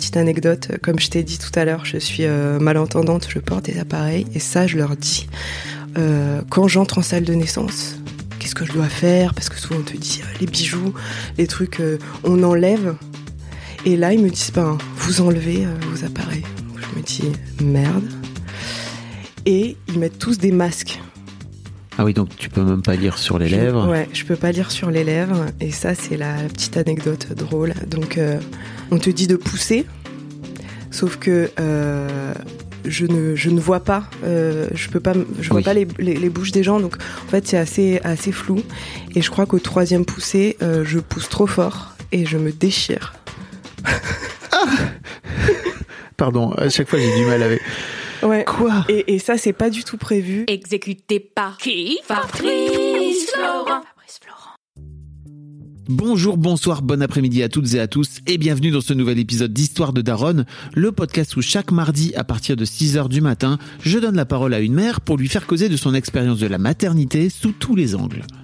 Petite anecdote, comme je t'ai dit tout à l'heure, je suis euh, malentendante, je porte des appareils et ça je leur dis euh, quand j'entre en salle de naissance. Qu'est-ce que je dois faire? Parce que souvent on te dit euh, les bijoux, les trucs, on enlève. Et là ils me disent ben vous enlevez vos appareils. Je me dis merde. Et ils mettent tous des masques. Ah oui, donc tu peux même pas lire sur les Je- lèvres. Ouais, je peux pas lire sur les lèvres. Et ça, c'est la, la petite anecdote drôle. Donc, euh, on te dit de pousser, sauf que euh, je, ne, je ne vois pas. euh, je peux pas, m- je vois Oui. pas les, les- les bouches des gens. Donc, en fait, c'est assez, assez flou. Et je crois qu'au troisième poussé, je pousse trop fort et je me déchire. Pardon, à chaque fois j'ai du mal avec. Ouais. Quoi Et, et ça, c'est pas du tout prévu. Exécuté par qui Fabrice Florent. Bonjour, bonsoir, bon après-midi à toutes et à tous et bienvenue dans ce nouvel épisode d'Histoire de Daronne, le podcast où chaque mardi à partir de 6h du matin, je donne la parole à une mère pour lui faire causer de son expérience de la maternité sous tous les angles.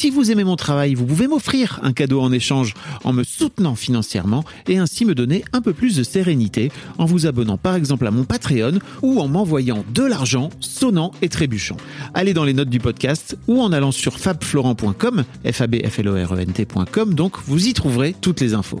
Si vous aimez mon travail, vous pouvez m'offrir un cadeau en échange en me soutenant financièrement et ainsi me donner un peu plus de sérénité en vous abonnant par exemple à mon Patreon ou en m'envoyant de l'argent sonnant et trébuchant. Allez dans les notes du podcast ou en allant sur fabflorent.com, f e donc vous y trouverez toutes les infos.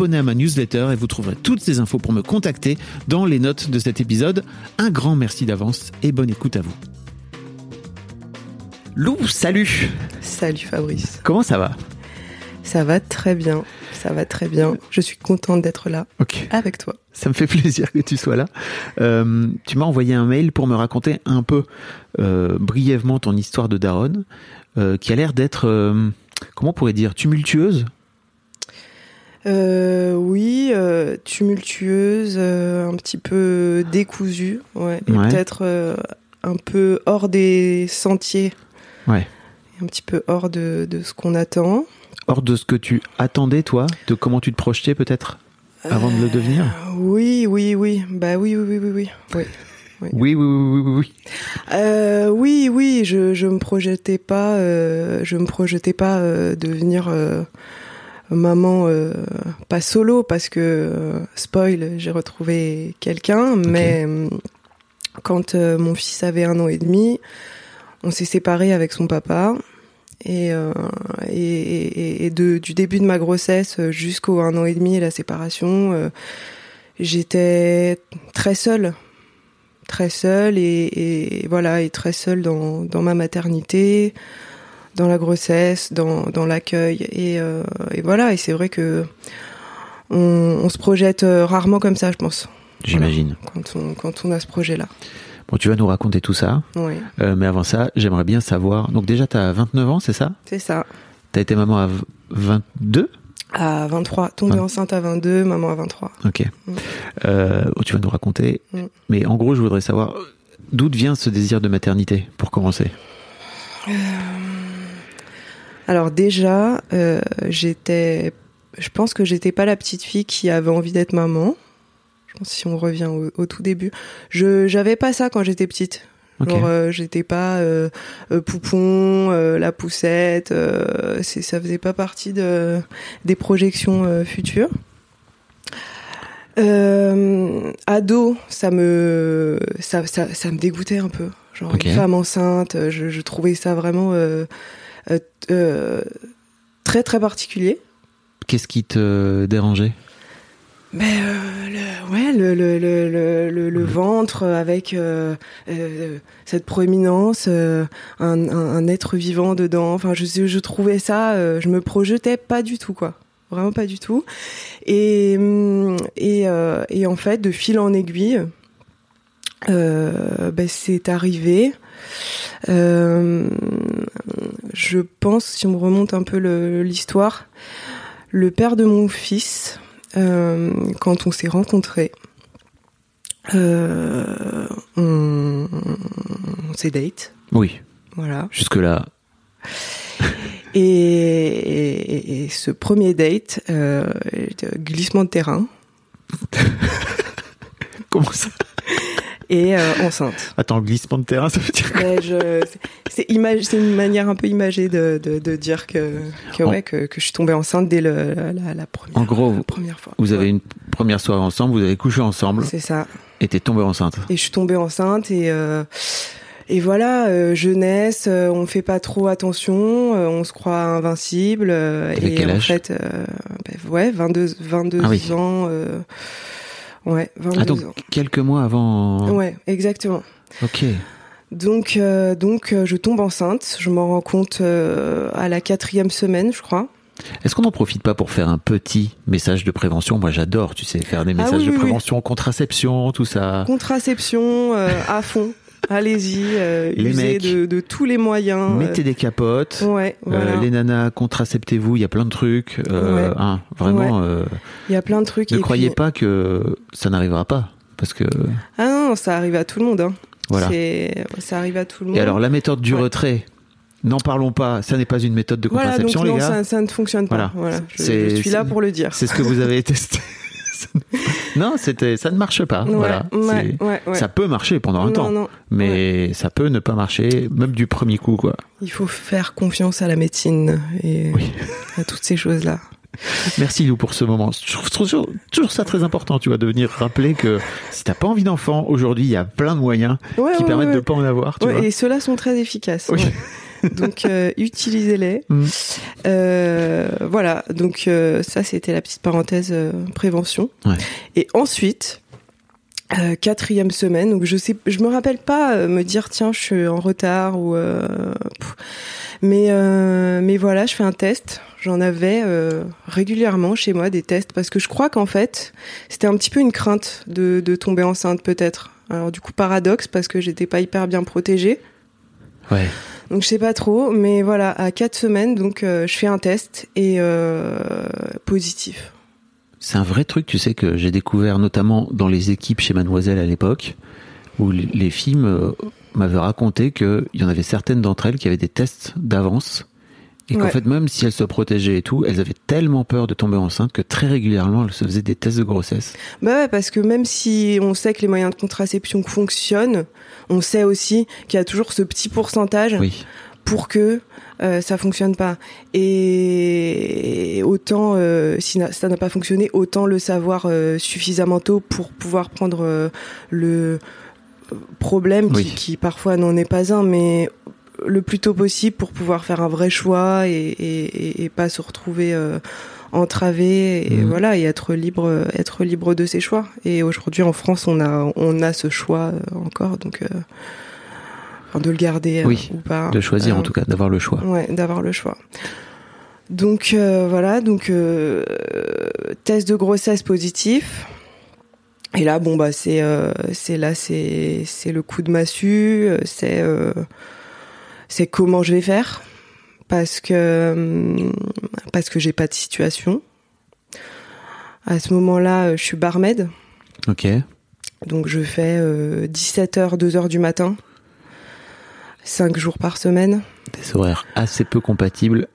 À ma newsletter et vous trouverez toutes ces infos pour me contacter dans les notes de cet épisode. Un grand merci d'avance et bonne écoute à vous. Lou, salut Salut Fabrice. Comment ça va? Ça va très bien. Ça va très bien. Je suis contente d'être là avec toi. Ça me fait plaisir que tu sois là. Euh, tu m'as envoyé un mail pour me raconter un peu euh, brièvement ton histoire de Daronne, euh, qui a l'air d'être, comment on pourrait dire, tumultueuse. Euh, oui, euh, tumultueuse, euh, un petit peu décousue, ouais, Ouais. peut-être euh, un peu hors des sentiers, Ouais. un petit peu hors de, de ce qu'on attend. Hors de ce que tu attendais, toi, de comment tu te projetais peut-être avant de le devenir. Euh, oui, oui, oui, bah oui, oui, oui, oui, oui. oui. Oui, oui, oui, oui, oui, oui. Euh, oui, oui, je je me projetais pas, euh, je me projetais pas euh, devenir maman euh, pas solo parce que euh, spoil, j'ai retrouvé quelqu'un, mais euh, quand euh, mon fils avait un an et demi, on s'est séparés avec son papa. Et, euh, et, et- et de, du début de ma grossesse jusqu'au un an et demi et la séparation, j'étais très seule très seule et, et voilà et très seule dans, dans ma maternité dans la grossesse dans, dans l'accueil et, euh, et voilà et c'est vrai que on, on se projette euh, rarement comme ça je pense J'imagine. quand on quand on a ce projet là Bon, tu vas nous raconter tout ça. oui Euh, mais avant ça, j'aimerais bien savoir. Donc déjà, tu as 29 ans, c'est ça? C'est ça Tu as été maman à v- 22 à 23 tombée enceinte à 22 maman à 23 Ok. Mm. Euh, oh, tu vas nous raconter. Mm. Mais en gros, je voudrais savoir d'où vient ce désir de maternité, pour commencer? Alors déjà euh, j'étais je pense que j'étais pas la petite fille qui avait envie d'être maman. Je pense si on revient au, au tout début, je j'avais pas ça quand j'étais petite. Ok. Genre, euh, j'étais pas euh, poupon, la poussette. c'est ça faisait pas partie de des projections futures. Ado, ça me ça, ça ça me dégoûtait un peu. Genre une femme enceinte, je, je trouvais ça vraiment très très particulier. Qu'est-ce qui te dérangeait? Mais euh, le, ouais, le, le, le, le, le, le ventre avec euh, euh, cette proéminence, euh, un, un, un être vivant dedans. Enfin, je, je trouvais ça, euh, je me projetais pas du tout, quoi. Vraiment pas du tout. Et, hum, et, euh, et en fait, de fil en aiguille, euh, ben, c'est arrivé. Euh, je pense, si on remonte un peu le- l'histoire, le père de mon fils, euh, quand on s'est rencontrés, euh, on, on s'est date, Oui, voilà. jusque-là. Et, et- et ce premier date, euh, glissement de terrain Comment ça? Et euh, enceinte. Attends, glissement de terrain, ça veut dire je- c'est une manière un peu imagée de, de, de dire que, que, En- ouais, que, que je suis tombée enceinte dès le, la, la première, En gros, vous- première fois. Vous avez une première soirée ensemble, vous avez couché ensemble C'est ça. et t'es tombée enceinte. Et je suis tombée enceinte et euh, et voilà euh, jeunesse, euh, on fait pas trop attention, euh, on se croit invincible et quel en âge fait ben, ouais 22 22 Ah oui. ans ouais 22 Ah donc ans. quelques mois avant. Ouais, exactement. Ok. Donc euh, donc euh, je tombe enceinte, je m'en rends compte euh, à la quatrième semaine, je crois. Est-ce qu'on n'en profite pas pour faire un petit message de prévention? Moi, j'adore, tu sais, faire des Ah messages oui, de oui, oui. prévention, contraception, tout ça. Contraception euh, à fond. Allez-y, euh, Les usez mecs, de, de tous les moyens. Mettez des capotes. euh, Ouais, Euh, voilà. les nanas, contraceptez-vous, il y a plein de trucs. Euh, Ouais. hein, vraiment, euh, Il y a plein de trucs. ne et croyez puis- pas que ça n'arrivera pas. Parce que, Ah non, ça arrive à tout le monde. Hein. voilà. Ça arrive à tout le monde. Et alors, la méthode du retrait, n'en parlons pas, ça n'est pas une méthode de voilà, donc contraception, non, les gars. ça, ça ne fonctionne pas. Voilà. Voilà. Je, je suis là pour le dire. C'est ce que vous avez testé. non, c'était, ça ne marche pas. Ouais, voilà. ouais, ouais. Ça peut marcher pendant un non, temps, non, mais ça peut ne pas marcher, même du premier coup, quoi. il faut faire confiance à la médecine et Oui. à toutes ces choses-là. Merci Lou pour ce moment. Je trouve toujours, toujours ça très important, tu vois, de venir rappeler que si t'as pas envie d'enfant, aujourd'hui, il y a plein de moyens Ouais, qui ouais, permettent ouais. de pas en avoir, tu Ouais, vois. et ceux-là sont très efficaces. Oui. Donc euh, utilisez-les. Mm. Euh, voilà. Donc euh, ça c'était la petite parenthèse prévention. Ouais. Et ensuite. quatrième semaine, donc je sais, je me rappelle pas me dire tiens je suis en retard ou mais mais voilà je fais un test. J'en avais régulièrement chez moi des tests parce que je crois qu'en fait c'était un petit peu une crainte de, de tomber enceinte peut-être. Alors du coup paradoxe parce que j'étais pas hyper bien protégée. Ouais. Donc je sais pas trop, mais voilà, à quatre semaines, donc euh, je fais un test et euh, positif. C'est un vrai truc, tu sais, que j'ai découvert notamment dans les équipes chez Mademoiselle à l'époque, où les- filles me- m'avaient raconté qu'il y en avait certaines d'entre elles qui avaient des tests d'avance. Et qu'en Ouais. fait, même si elles se protégeaient et tout, elles avaient tellement peur de tomber enceinte que très régulièrement, elles se faisaient des tests de grossesse. Bah ouais, parce que même si on sait que les moyens de contraception fonctionnent, on sait aussi qu'il y a toujours ce petit pourcentage Oui. pour que euh, ça fonctionne pas. Et autant euh, si ça n'a pas fonctionné, autant le savoir euh, suffisamment tôt pour pouvoir prendre euh, le problème qui, qui parfois n'en est pas un, mais le plus tôt possible pour pouvoir faire un vrai choix et, et, pas se retrouver euh, entravé et Mhm. voilà et être libre être libre de ses choix et aujourd'hui en France on a on a ce choix euh, encore donc euh, enfin, de le garder Oui, ou pas De choisir, en tout cas, d'avoir le choix. Ouais, d'avoir le choix. Donc voilà, donc test de grossesse positif. Et là, bon bah c'est euh, c'est là c'est c'est le coup de massue, c'est euh, c'est comment je vais faire parce que parce que j'ai pas de situation. À ce moment-là, euh, je suis barmaid, Ok. donc je fais 17h, 2h du matin, 5 jours par semaine. Des horaires assez peu compatibles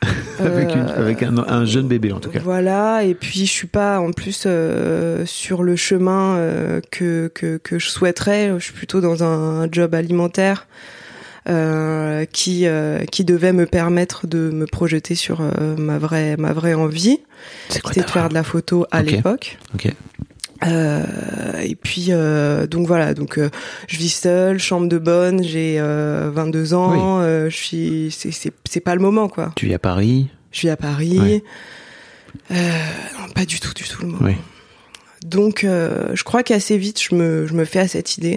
avec, une- Euh, avec un, un jeune bébé en tout cas. Voilà, et puis je suis pas en plus euh, sur le chemin euh, que, que, que je souhaiterais. Je suis plutôt dans un job alimentaire euh, qui, euh, qui devait me permettre de me projeter sur euh, ma, vraie, ma vraie envie. C'était de faire de la photo à l'époque. Ok. Euh, et puis euh, donc voilà, donc euh, je vis seule, chambre de bonne, j'ai euh, 22 ans, euh, je suis c'est c'est c'est pas le moment quoi. Tu vis à Paris. Je vis à Paris. Ouais. Euh, non, pas du tout, du tout le moment. Oui. Donc, euh, je crois qu'assez vite, je me, je me fais à cette idée.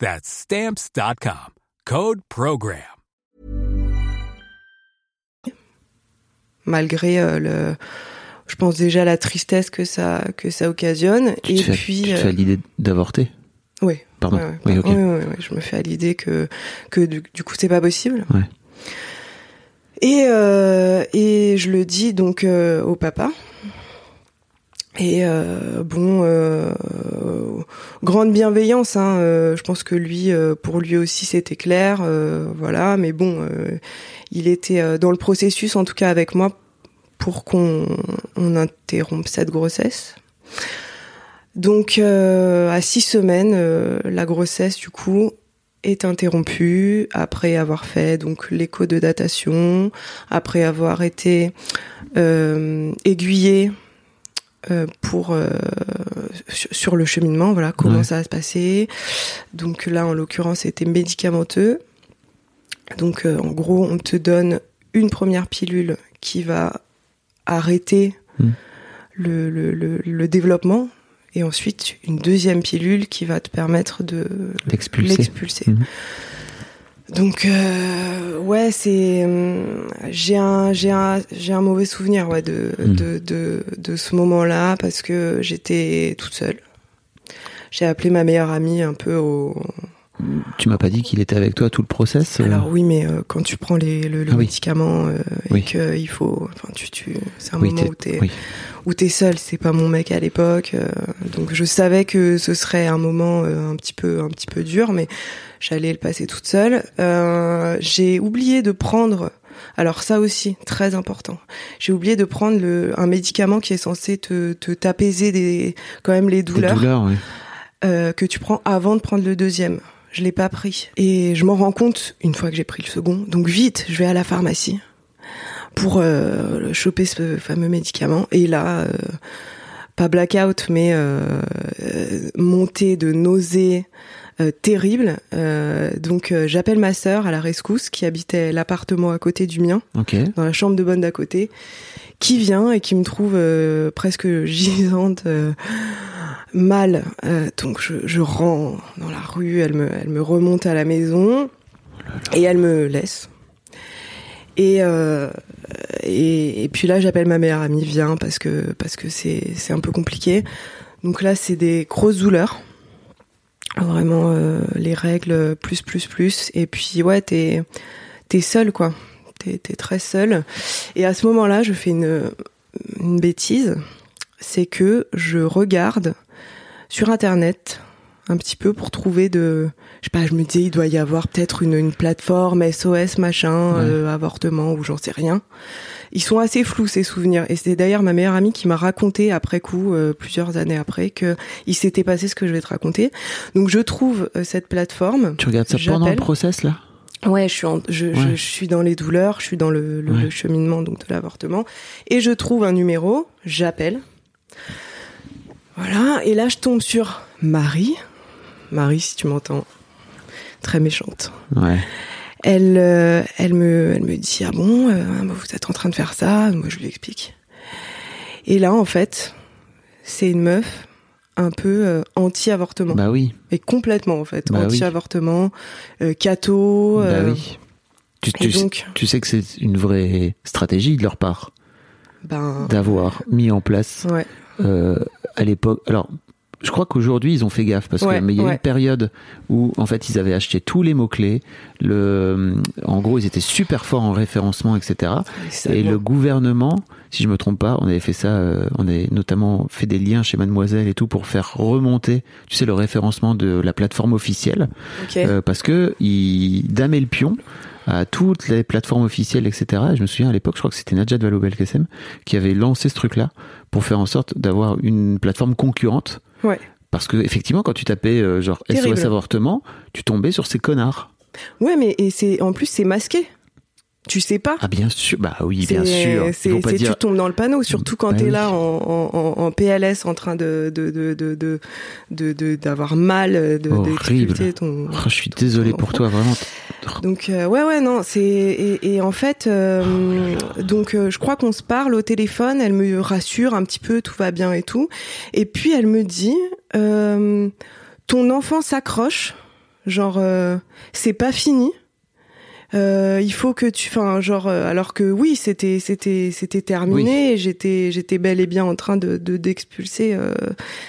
That's stamps.com. Code program. malgré euh, le, je pense déjà la tristesse que ça que ça occasionne. Tu et te fais, puis, tu te euh, fais à l'idée d'avorter? oui. Pardon. Ouais, ouais. Oui, ok. Ouais, ouais, ouais, je me fais à l'idée que que du, du coup c'est pas possible. Ouais. Et euh, et je le dis donc euh, au papa. Et euh, bon, euh, grande bienveillance. Hein, euh, je pense que lui, pour lui aussi, c'était clair. voilà, mais bon, il était dans le processus, en tout cas avec moi, pour qu'on on interrompe cette grossesse. Donc, à six semaines, la grossesse, du coup, est interrompue après avoir fait donc l'écho de datation, après avoir été aiguillée euh, pour euh, sur le cheminement, voilà comment Ouais. ça va se passer. Donc là, en l'occurrence, c'était médicamenteux. Donc euh, en gros, on te donne une première pilule qui va arrêter Mm. le, le, le, le développement et ensuite une deuxième pilule qui va te permettre de L'expulser. l'expulser. Donc euh, ouais, c'est hum, j'ai un j'ai un j'ai un mauvais souvenir ouais de Mhm. de, de de ce moment-là parce que j'étais toute seule. J'ai appelé ma meilleure amie un peu au Tu m'as pas dit qu'il était avec toi tout le process euh, alors oui mais euh, quand tu prends les le, le Ah oui. médicament euh, Oui. et faut enfin tu tu c'est un oui, moment où t'es où t'es seul, c'est pas mon mec à l'époque, euh, donc je savais que ce serait un moment un petit peu un petit peu dur, mais j'allais le passer toute seule. J'ai oublié de prendre, alors ça aussi très important, j'ai oublié de prendre le, un médicament qui est censé te te t'apaiser des quand même les douleurs, douleurs, ouais. que tu prends avant de prendre le deuxième. Je l'ai pas pris et je m'en rends compte une fois que j'ai pris le second. Donc vite, je vais à la pharmacie pour euh, choper ce fameux médicament. Et là, euh, pas blackout, mais euh, euh, montée de nausées euh, terrible. Euh, donc j'appelle ma sœur à la rescousse qui habitait l'appartement à côté du mien, Ok. dans la chambre de bonne d'à côté, qui vient et qui me trouve euh, presque gisante. Mal Euh, donc je, je rends dans la rue elle me elle me remonte à la maison et elle me laisse. Et euh, et, puis là j'appelle ma meilleure amie viens parce que parce que c'est un peu compliqué. Donc là c'est des grosses douleurs. Vraiment euh, les règles plus plus plus. Et puis ouais t'es t'es seule quoi. T'es t'es très seule. Et à ce moment là je fais une une bêtise, c'est que je regarde sur internet un petit peu pour trouver de je sais pas je me disais il doit y avoir peut-être une, une plateforme SOS machin Ouais. euh, avortement ou j'en sais rien ils sont assez flous ces souvenirs et c'est d'ailleurs ma meilleure amie qui m'a raconté après coup euh, plusieurs années après que il s'était passé ce que je vais te raconter donc je trouve euh, cette plateforme Tu regardes ça pendant le process là? Ouais, je suis, en- je, je- Ouais. je suis dans les douleurs, je suis dans le, le- Ouais. le cheminement donc de l'avortement, et je trouve un numéro, j'appelle. Voilà, et là je tombe sur Marie. Marie, si tu m'entends, très méchante. Ouais. Elle, euh, elle me, elle me dit ah bon, euh, bah, vous êtes en train de faire ça, moi je lui explique. Et là en fait, c'est une meuf un peu euh, anti-avortement, Bah oui. et complètement en fait, Bah oui. anti-avortement, euh, catho. Bah oui. Tu, tu, donc- tu sais que c'est une vraie stratégie de leur part Ben, d'avoir mis en place ouais. À l'époque. Alors, je crois qu'aujourd'hui ils ont fait gaffe parce Ouais, que mais il y a ouais. une période où en fait ils avaient acheté tous les mots clés. Le, en gros, ils étaient super forts en référencement, etc. Et le gouvernement, si je me trompe pas, on avait fait ça, euh, on avait notamment fait des liens chez Mademoiselle et tout pour faire remonter, tu sais, le référencement de la plateforme officielle, Ok. euh, parce que il damait le pion à toutes les plateformes officielles, etc. Et je me souviens à l'époque, je crois que c'était Najat Vallaud-Belkacem qui avait lancé ce truc-là pour faire en sorte d'avoir une plateforme concurrente. Ouais. Parce que effectivement, quand tu tapais euh, genre Terrible. SOS avortement, tu tombais sur ces connards. Ouais, mais et c'est en plus c'est masqué. Tu sais pas. Ah bien sûr, bah oui, bien sûr. Ils C'est, pas dire. tu tombes dans le panneau, surtout quand Bah t'es oui. là en, en, en- PLS en train de de de de de, de- de- d'avoir mal, de Horrible. ton. Oh, je suis désolé ton pour enfant. toi, vraiment. Donc euh, ouais ouais non c'est et, et en fait euh, donc euh, je crois qu'on se parle au téléphone elle me rassure un petit peu tout va bien et tout. Et puis elle me dit euh, ton enfant s'accroche genre euh, c'est pas fini euh, il faut que tu enfin genre euh, alors que oui c'était c'était c'était terminé j'étais j'étais bel et bien en train de de- d'expulser euh,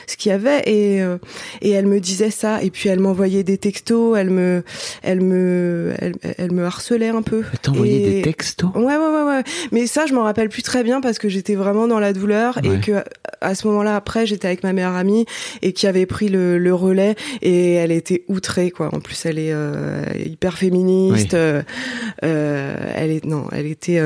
ce qu'il y avait et euh, et elle me disait ça et puis elle m'envoyait des textos elle me elle me elle, elle me harcelait un peu Et- des textos? Ouais, ouais, ouais, ouais. Mais ça, je m'en rappelle plus très bien parce que j'étais vraiment dans la douleur Ouais. et que à ce moment-là, après, j'étais avec ma meilleure amie et qui avait pris le, le relais et elle était outrée, quoi. En plus, elle est euh, hyper féministe. Oui. Euh, euh, elle est, non, elle était.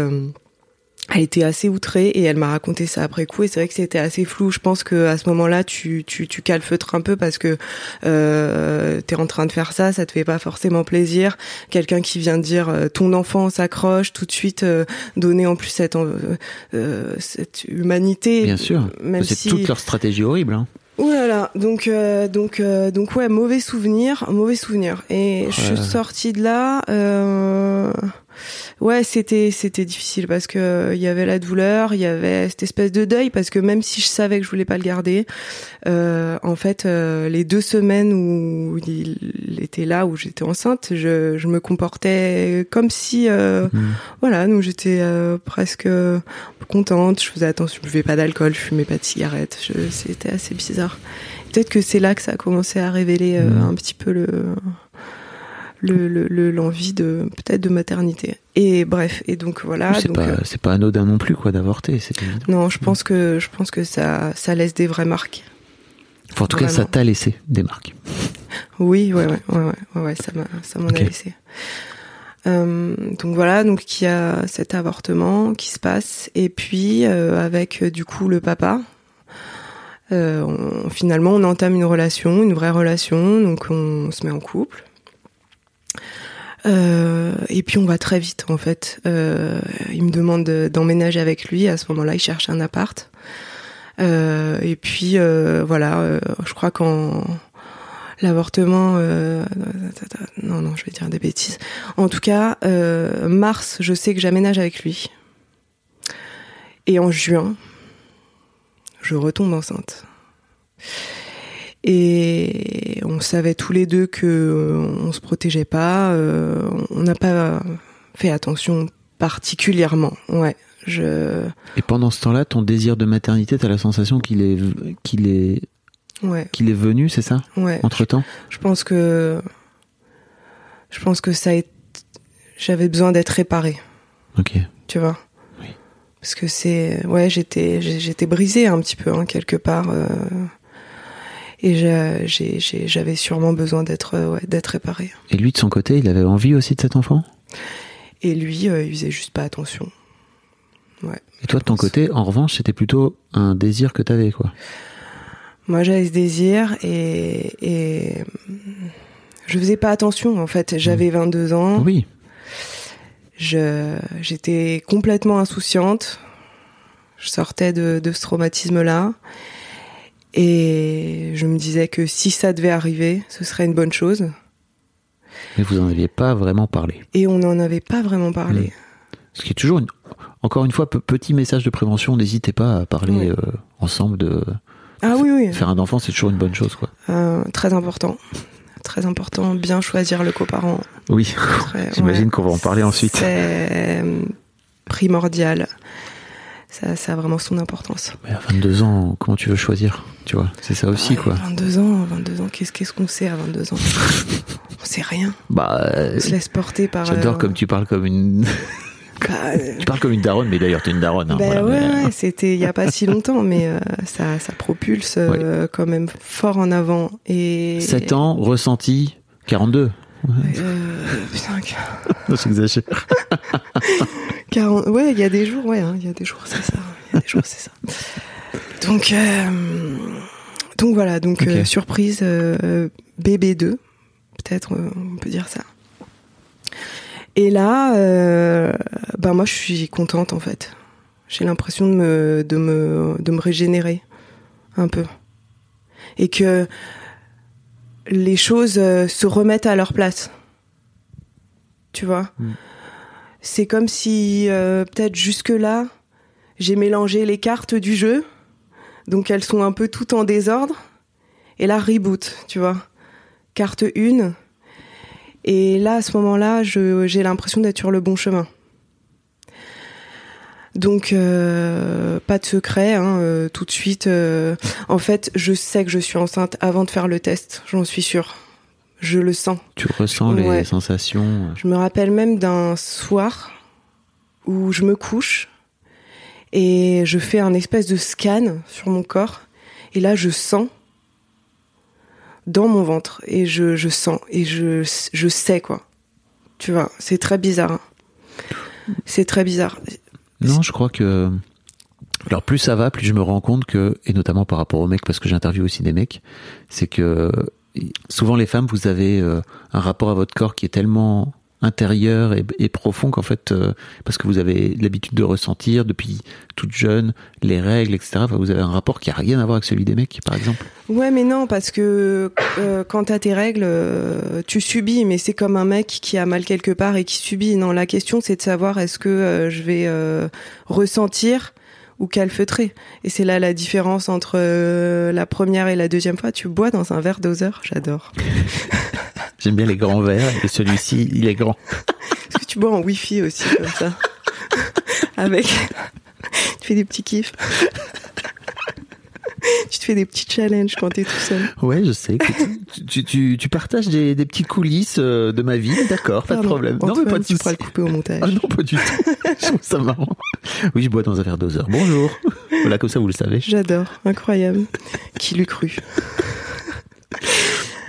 elle était assez outrée et elle m'a raconté ça après coup et c'est vrai que c'était assez flou. Je pense que à ce moment-là, tu tu tu calfeutres un peu parce que euh, t'es en train de faire ça, ça te fait pas forcément plaisir. Quelqu'un qui vient dire euh, ton enfant s'accroche, tout de suite euh, donner en plus cette euh, humanité. Bien sûr. C'est si toute leur stratégie horrible. Hein. Ouh là là, donc euh, donc euh, donc ouais, mauvais souvenir, mauvais souvenir. Et je suis sortie de là. Euh... Ouais, c'était c'était difficile parce que euh, il y avait la douleur, il y avait cette espèce de deuil parce que même si je savais que je voulais pas le garder, euh, en fait, euh, les deux semaines où il était là, où j'étais enceinte, je, je me comportais comme si, euh, Mm. voilà, donc j'étais euh, presque euh, contente. Je faisais attention, je buvais pas d'alcool, je fumais pas de cigarettes. Je- C'était assez bizarre. Peut-être que c'est là que ça a commencé à révéler euh, Mm. un petit peu le- le- le- l'envie de peut-être de maternité. Et bref, et donc voilà. c'est donc, pas, euh, c'est pas anodin non plus quoi d'avorter, c'est non, je pense que je pense que ça ça laisse des vraies marques. Enfin, en tout cas, ça t'a laissé des marques. Oui, ouais, ouais, ouais, ouais, ça m'a, ça m'en a laissé. Euh, donc voilà, donc il y a cet avortement qui se passe, et puis euh, avec du coup le papa, euh, on- finalement on entame une relation, une vraie relation, donc on se met en couple. Euh, et puis on va très vite en fait. Euh, il me demande de- d'emménager avec lui. À ce moment-là, il cherche un appart. Euh, et puis voilà, je crois qu'en l'avortement, non non, je vais dire des bêtises. En tout cas, mars, je sais que j'aménage avec lui. Et en juin, je retombe enceinte. Et on savait tous les deux que euh, on se protégeait pas. euh, on n'a pas fait attention particulièrement. Ouais, je, Et pendant ce temps-là, ton désir de maternité, t'as la sensation qu'il est, qu'il est, ouais, qu'il est venu, c'est ça? Ouais. Entre temps Je pense que je pense que ça été- j'avais besoin d'être réparée, Ok. tu vois? Oui. parce que c'est ouais j'étais j'étais brisée un petit peu hein, quelque part euh, et j'avais sûrement besoin d'être euh, ouais, d'être réparée Et lui, de son côté, il avait envie aussi de cet enfant? Et lui euh, il faisait juste pas attention. Ouais. Et toi, de ton côté, en revanche, c'était plutôt un désir que t'avais, quoi? moi j'avais ce désir et, et je faisais pas attention en fait. J'avais 22 ans. Oui. je j'étais complètement insouciante. Je sortais de, de ce traumatisme là et je me disais que si ça devait arriver ce serait une bonne chose Mais vous en aviez pas vraiment parlé. et on n'en avait pas vraiment parlé Ce qui est toujours, une- encore une fois, pe- petit message de prévention, n'hésitez pas à parler Oui. euh, ensemble de ah oui oui faire un enfant, c'est toujours une bonne chose, quoi. Euh, très important très important bien choisir le coparent Oui. J'imagine ouais. qu'on va en parler ensuite. c'est euh, primordial ça, ça a vraiment son importance Mais à 22 ans, comment tu veux choisir Tu vois, c'est ça aussi, Ouais, quoi. 22 ans 22 ans qu'est-ce qu'on sait à 22 ans? On sait rien Bah, euh, on se laisse porter par j'adore euh, comme tu parles comme une, bah, euh, tu parles comme une daronne, mais d'ailleurs t'es une daronne. hein, Ben voilà, ouais, mais- ouais, c'était il y a pas si longtemps, mais euh, ça, ça propulse euh, quand même fort en avant. Et 7 ans, ressenti, 42. Euh, putain, j'exagère. 40, ouais, il y a des jours, ouais, hein, il y a des jours, c'est ça. Il y a des jours, c'est ça. Donc, euh, donc voilà, donc Ok. euh, surprise euh, BB2, peut-être euh, on peut dire ça. Et là, euh, ben moi je suis contente en fait. J'ai l'impression de me, de me, de me régénérer un peu, et que les choses euh, se remettent à leur place. Tu vois? C'est comme si euh, peut-être jusque-là, j'ai mélangé les cartes du jeu, donc elles sont un peu toutes en désordre. Et là, reboot, tu vois? Carte 1. Et là, à ce moment-là, je- j'ai l'impression d'être sur le bon chemin. Donc, euh, pas de secret, hein, euh, tout de suite. euh, en fait, je sais que je suis enceinte avant de faire le test, j'en suis sûre. Je le sens. Tu ressens les Ouais. sensations. Je me rappelle même d'un soir où je me couche et je fais un espèce de scan sur mon corps. Et là, je sens dans mon ventre et je, je sens et je, je sais quoi. Tu vois, c'est très bizarre. hein. C'est très bizarre. Non, je crois que. Alors plus ça va, plus je me rends compte que, et notamment par rapport aux mecs, parce que j'interviewe aussi des mecs, c'est que souvent les femmes, vous avez euh, un rapport à votre corps qui est tellement intérieur et, et profond qu'en fait, euh, parce que vous avez l'habitude de ressentir depuis toute jeune les règles, etc. enfin, vous avez un rapport qui a rien à voir avec celui des mecs, par exemple. Ouais, mais non, parce que euh, quand t'as tes règles, euh, tu subis, mais c'est comme un mec qui a mal quelque part et qui subit. Non, la question c'est de savoir est-ce que euh, je vais euh, ressentir ou calfeutrer. Et c'est là la différence entre euh, la première et la deuxième fois. Tu bois dans un verre doseur, j'adore. J'aime bien les grands verres et celui-ci, il est grand. Est-ce que tu bois en wifi aussi comme ça Avec, tu fais des petits kiffs. tu te fais des petits challenges quand t'es tout seul. Ouais, je sais. tu, tu, tu partages des, des petits coulisses euh, de ma vie, d'accord, pas de problème. non, mais pas de tu pourras le couper au montage. Ah non, pas du tout. Je trouve ça marrant. Oui, je bois dans un verre doseur. Bonjour. Voilà, comme ça, vous le savez. J'adore, incroyable. Qui l'eût cru?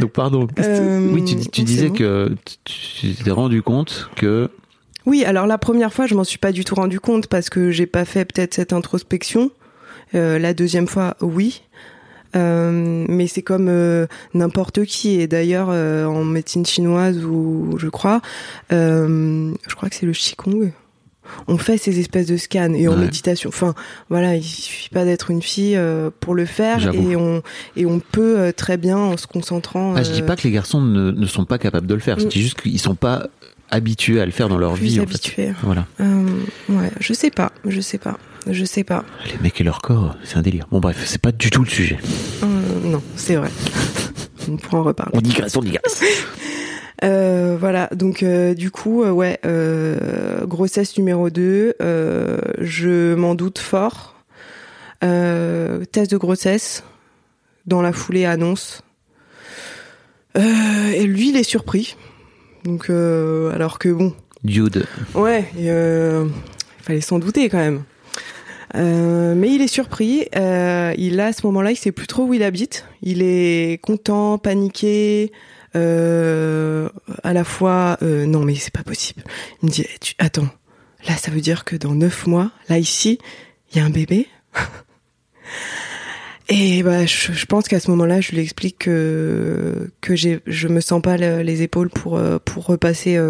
Donc, pardon. Euh, oui, tu, disais bon. que tu t'es rendu compte que. Oui, alors la première fois, je m'en suis pas du tout rendu compte parce que j'ai pas fait peut-être cette introspection. Euh, la deuxième fois, oui. Euh, mais c'est comme euh, n'importe qui. Et d'ailleurs, euh, en médecine chinoise ou je crois, je crois que c'est le qigong. On fait ces espèces de scans et en Ouais. méditation. Enfin, voilà, il suffit pas d'être une fille euh, pour le faire et on et on peut euh, très bien en se concentrant. Ah, je dis euh, pas que les garçons ne, ne sont pas capables de le faire. Je Mm. dis juste qu'ils sont pas habitués à le faire dans leur plus vie. En habituée. fait. Voilà. Ouais, je sais pas, je sais pas, je sais pas. Les mecs et leur corps, c'est un délire. Bon, bref, c'est pas du tout le sujet. Euh, non, c'est vrai. On pourra en reparler. On digresse, on digresse. Euh, voilà, donc euh, du coup, euh, ouais, euh, grossesse numéro 2, euh, je m'en doute fort. Euh, test de grossesse, dans la foulée annonce. Euh, et lui, il est surpris. Donc, euh, alors que bon, Dude. ouais, euh, il fallait s'en douter quand même. Euh, mais il est surpris. Euh, il a à ce moment-là, il sait plus trop où il habite. Il est content, paniqué. Euh, à la fois, euh, non mais c'est pas possible. Il me dit, tu, attends, là ça veut dire que dans neuf mois, là ici, il y a un bébé. Et bah, je, pense qu'à ce moment-là, je lui explique que que j'ai, je me sens pas le- les épaules pour euh, pour repasser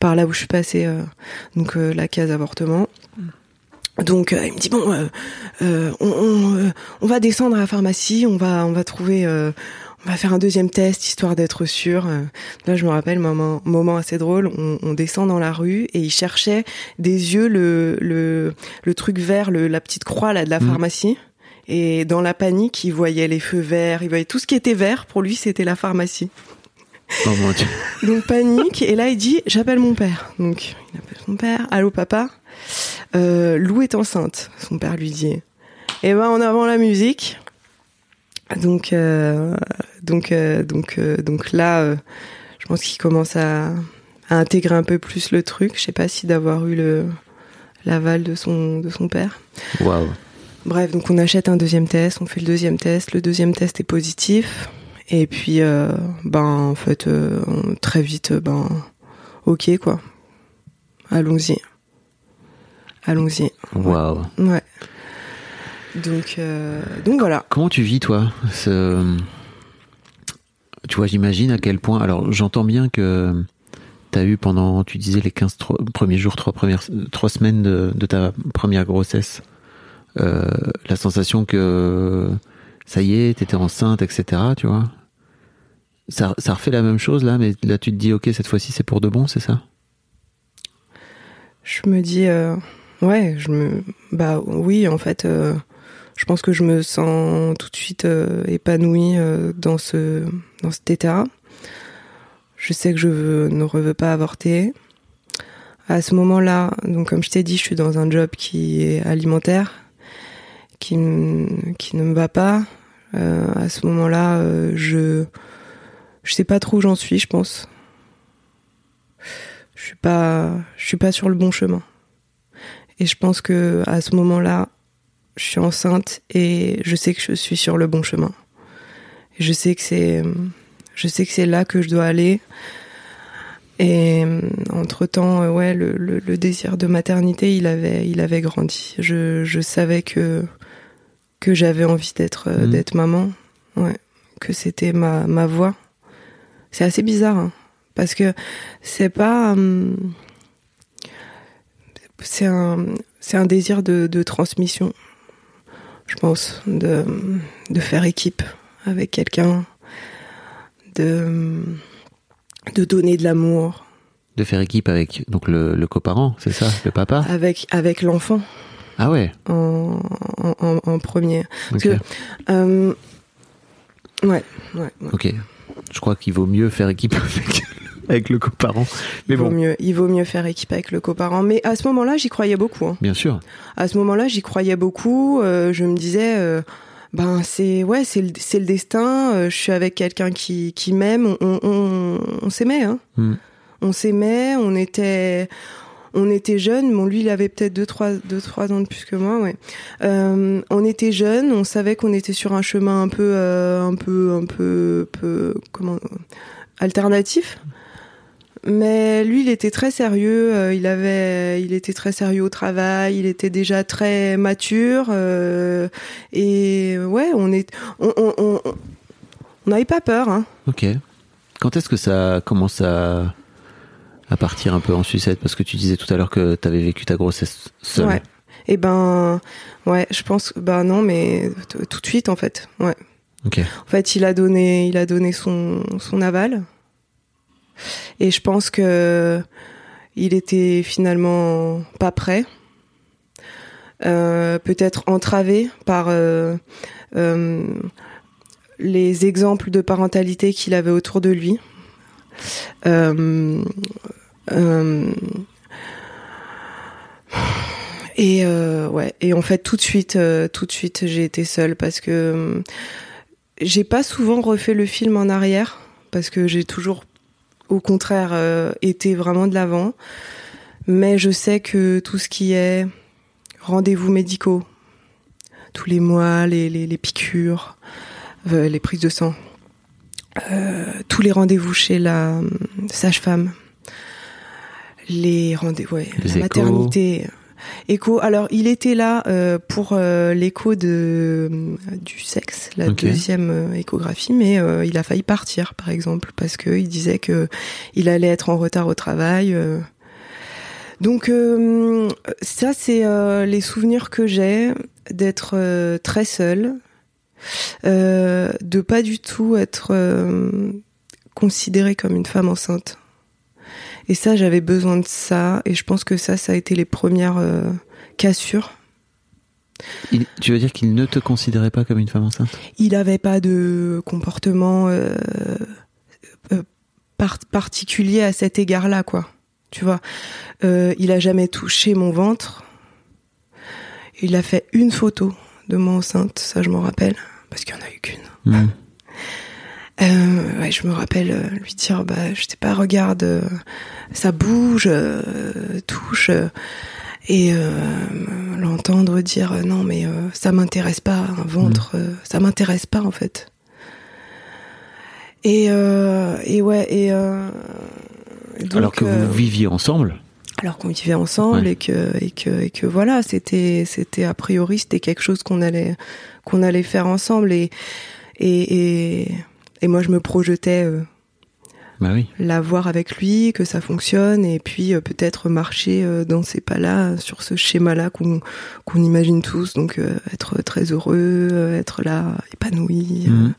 par là où je suis passée, donc la case avortement. Donc il me dit bon, on, on, va descendre à la pharmacie, on va on va trouver, on va faire un deuxième test histoire d'être sûr. Là je me rappelle moment moment assez drôle, on, on descend dans la rue et il cherchait des yeux le le le truc vert, le, la petite croix là de la Mhm. pharmacie. Et dans la panique, il voyait les feux verts, il voyait tout ce qui était vert. Pour lui, c'était la pharmacie. Oh mon dieu. Donc panique. Et là, il dit j'appelle mon père. Donc il appelle son père. Allô papa? Euh, Lou est enceinte. Son père lui dit. Et ben en avant la musique. Donc euh, donc euh, donc euh, donc là, euh, je pense qu'il commence à, à intégrer un peu plus le truc. Je sais pas si d'avoir eu le l'aval de son de son père. Waouh. Bref, donc on achète un deuxième test, on fait le deuxième test, le deuxième test est positif, et puis euh, ben en fait euh, très vite ben ok quoi, allons-y, allons-y, Waouh. ouais. Donc euh, donc voilà. Comment tu vis, toi ce... Tu vois, j'imagine à quel point. Alors, j'entends bien que tu as eu pendant, tu disais, les 15 tro- premiers jours, trois, premières, trois semaines de, de ta première grossesse, euh, la sensation que ça y est, t'étais enceinte, etc. Tu vois ça, ça refait la même chose là, mais là tu te dis, ok, cette fois-ci c'est pour de bon, c'est ça? Je me dis euh, ouais, je me bah oui en fait. euh, je pense que je me sens tout de suite euh, épanouie euh, dans ce dans cet état. Je sais que je ne veux pas avorter. À ce moment-là, donc comme je t'ai dit, je suis dans un job qui est alimentaire, qui qui ne me va pas. Euh, à ce moment-là, je je sais pas trop où j'en suis, je pense. Je suis pas je suis pas sur le bon chemin. Et je pense que à ce moment-là, je suis enceinte et je sais que je suis sur le bon chemin. Je sais que c'est je sais que c'est là que je dois aller. Et entre temps, ouais, le, le, le désir de maternité, il avait, il avait grandi. Je, je savais que que j'avais envie d'être euh, Mhm. d'être maman, ouais, que c'était ma ma voie. C'est assez bizarre, hein, parce que c'est pas, hum, c'est un c'est un désir de, de transmission, je pense, de de faire équipe avec quelqu'un, de de donner de l'amour De faire équipe avec donc le, le coparent, c'est ça, le papa? Avec avec l'enfant Ah ouais. en, en, en- premier. Parce que euh, ouais, ouais, ouais. Ok. Je crois qu'il vaut mieux faire équipe avec, avec le coparent. Mais il vaut mieux, il vaut mieux faire équipe avec le coparent. Mais à ce moment-là, j'y croyais beaucoup. hein. bien sûr. À ce moment-là, j'y croyais beaucoup. euh, je me disais, euh, ben c'est ouais, c'est le, c'est le destin. euh, je suis avec quelqu'un qui, qui m'aime. On, on, on s'aimait, hein. Hmm. On s'aimait. On était, on était jeunes. Bon, lui, il avait peut-être deux trois, deux trois ans de plus que moi. Ouais. Euh, on était jeunes. On savait qu'on était sur un chemin un peu, euh, un peu, un peu, peu comment alternatif. Mais lui, il était très sérieux. euh, il avait, il était très sérieux au travail. Il était déjà très mature. euh, et ouais, on est, on, n'avait pas peur. Hein. Ok. Quand est-ce que ça commence à, à partir un peu en sucette? Parce que tu disais tout à l'heure que tu avais vécu ta grossesse seule. Ouais. Et ben, ouais, je pense, ben non, mais tout de suite en fait. Ouais. Ok. En fait, il a donné, il a donné son, son aval. Et je pense que il était finalement pas prêt. Euh, peut-être entravé par euh, euh, les exemples de parentalité qu'il avait autour de lui. Et ouais, et en fait tout de suite, tout de suite, j'ai été seule parce que j'ai pas souvent refait le film en arrière parce que j'ai toujours, au contraire, euh, été vraiment de l'avant. Mais je sais que tout ce qui est rendez-vous médicaux tous les mois, les, les, les piqûres, euh, les prises de sang, euh, tous les rendez-vous chez la euh, sage-femme, les rendez-vous, ouais, la échos. maternité. Écho. Alors, il était là euh, pour euh, l'écho de euh, du sexe, la deuxième échographie, mais euh, il a failli partir, par exemple, parce que il disait que il allait être en retard au travail. Donc ça, c'est les souvenirs que j'ai d'être très seule, de pas du tout être considérée comme une femme enceinte. Et ça, j'avais besoin de ça, et je pense que ça, ça a été les premières euh, cassures. Il- tu veux dire qu'il ne te considérait pas comme une femme enceinte? Il avait pas de comportement euh, euh, par- particulier à cet égard-là, quoi. Tu vois, il a jamais touché mon ventre. Il a fait une photo de moi enceinte, ça je m'en rappelle, parce qu'il y en a eu qu'une. Hmm. Euh, ouais, je me rappelle euh, lui dire, bah, je sais pas, regarde, euh, ça bouge, touche, et l'entendre dire, non, mais ça m'intéresse pas, un ventre, euh, ça m'intéresse pas en fait. Et, et ouais, et donc, Alors que vous viviez ensemble alors qu'on vivait ensemble Ouais. et que et que et que voilà c'était c'était a priori c'était quelque chose qu'on allait qu'on allait faire ensemble et et et, et moi je me projetais euh, Bah oui. la voir avec lui que ça fonctionne et puis euh, peut-être marcher euh, dans ces pas là sur ce schéma là qu'on qu'on imagine tous donc euh, être très heureux être là épanoui Mhm.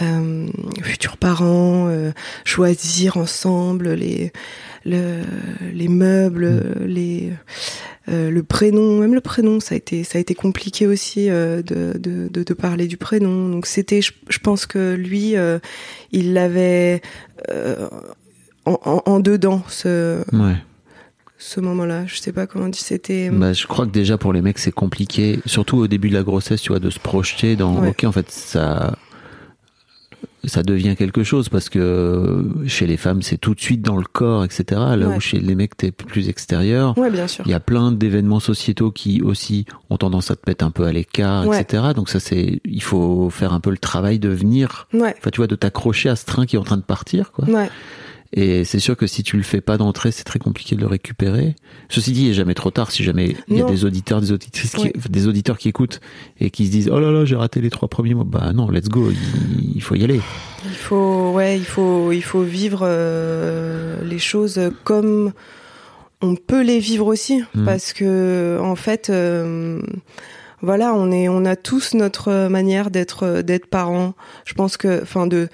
Euh, futurs parents, euh, choisir ensemble les le, les meubles, les euh, le prénom, même le prénom, ça a été ça a été compliqué aussi de, de, de de parler du prénom. Donc c'était, je, je pense que lui, il l'avait en, en, en dedans ce Ouais. ce moment-là. Je sais pas comment dire. C'était Bah, je crois que déjà pour les mecs c'est compliqué, surtout au début de la grossesse, tu vois, de se projeter dans. Ouais. Ok, en fait ça, ça devient quelque chose parce que chez les femmes c'est tout de suite dans le corps, etc. Là Ouais. où chez les mecs t'es plus extérieur. ouais, bien sûr. Il y a plein d'événements sociétaux qui aussi ont tendance à te mettre un peu à l'écart, Ouais. etc. Donc ça c'est, il faut faire un peu le travail de venir, Ouais, enfin tu vois, de t'accrocher à ce train qui est en train de partir, quoi. Et c'est sûr que si tu le fais pas d'entrée, c'est très compliqué de le récupérer. Ceci dit, il est jamais trop tard. Si jamais il y a des auditeurs, des auditrices, qui, des auditeurs qui écoutent et qui se disent oh là là, j'ai raté les trois premiers mois. Bah non, let's go. Il, il faut y aller. Il faut, ouais, il faut, il faut vivre euh, les choses comme on peut les vivre aussi, Mhm. parce que en fait, euh, voilà, on est, on a tous notre manière d'être, d'être parents. Je pense que, enfin, de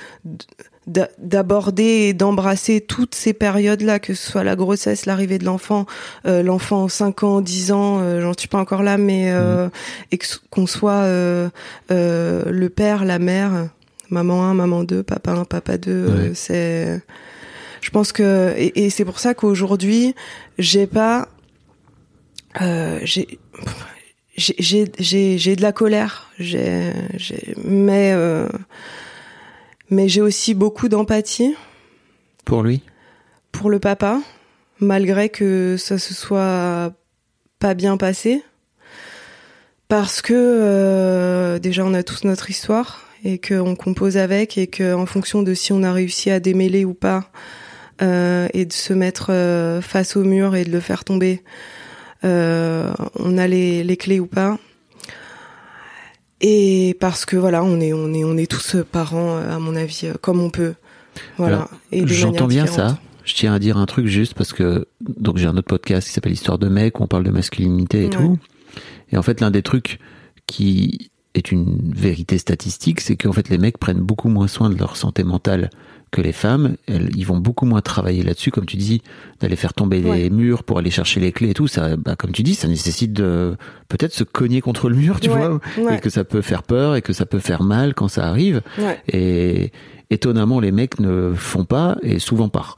d'aborder et d'embrasser toutes ces périodes-là, que ce soit la grossesse, l'arrivée de l'enfant, euh, l'enfant 5 ans, 10 ans, euh, j'en suis pas encore là, mais euh, s- qu'on soit euh, euh, le père, la mère, maman 1, maman 2, papa 1, papa 2, euh, Ouais. c'est je pense que et, et c'est pour ça qu'aujourd'hui, j'ai pas euh, j'ai j'ai j'ai j'ai j'ai de la colère, j'ai j'ai mais euh, mais j'ai aussi beaucoup d'empathie Pour lui? pour le papa, malgré que ça se soit pas bien passé. Parce que euh, déjà on a tous notre histoire et qu'on compose avec et que en fonction de si on a réussi à démêler ou pas euh, et de se mettre euh, face au mur et de le faire tomber, on a les, les clés ou pas. Et parce que voilà, on est on est on est tous parents euh, à mon avis euh, comme on peut. Voilà. J'entends bien ça. Je tiens à dire un truc juste parce que donc j'ai un autre podcast qui s'appelle Histoire de mec où on parle de masculinité et Ouais. tout. Et en fait, l'un des trucs qui est une vérité statistique, c'est qu'en fait les mecs prennent beaucoup moins soin de leur santé mentale que les femmes. Elles, ils vont beaucoup moins travailler là-dessus, comme tu dis, d'aller faire tomber les murs pour aller chercher les clés et tout. Ça, bah, comme tu dis, ça nécessite de peut-être se cogner contre le mur, tu Ouais, vois, ouais. et que ça peut faire peur et que ça peut faire mal quand ça arrive. Et étonnamment, les mecs ne font pas, et souvent par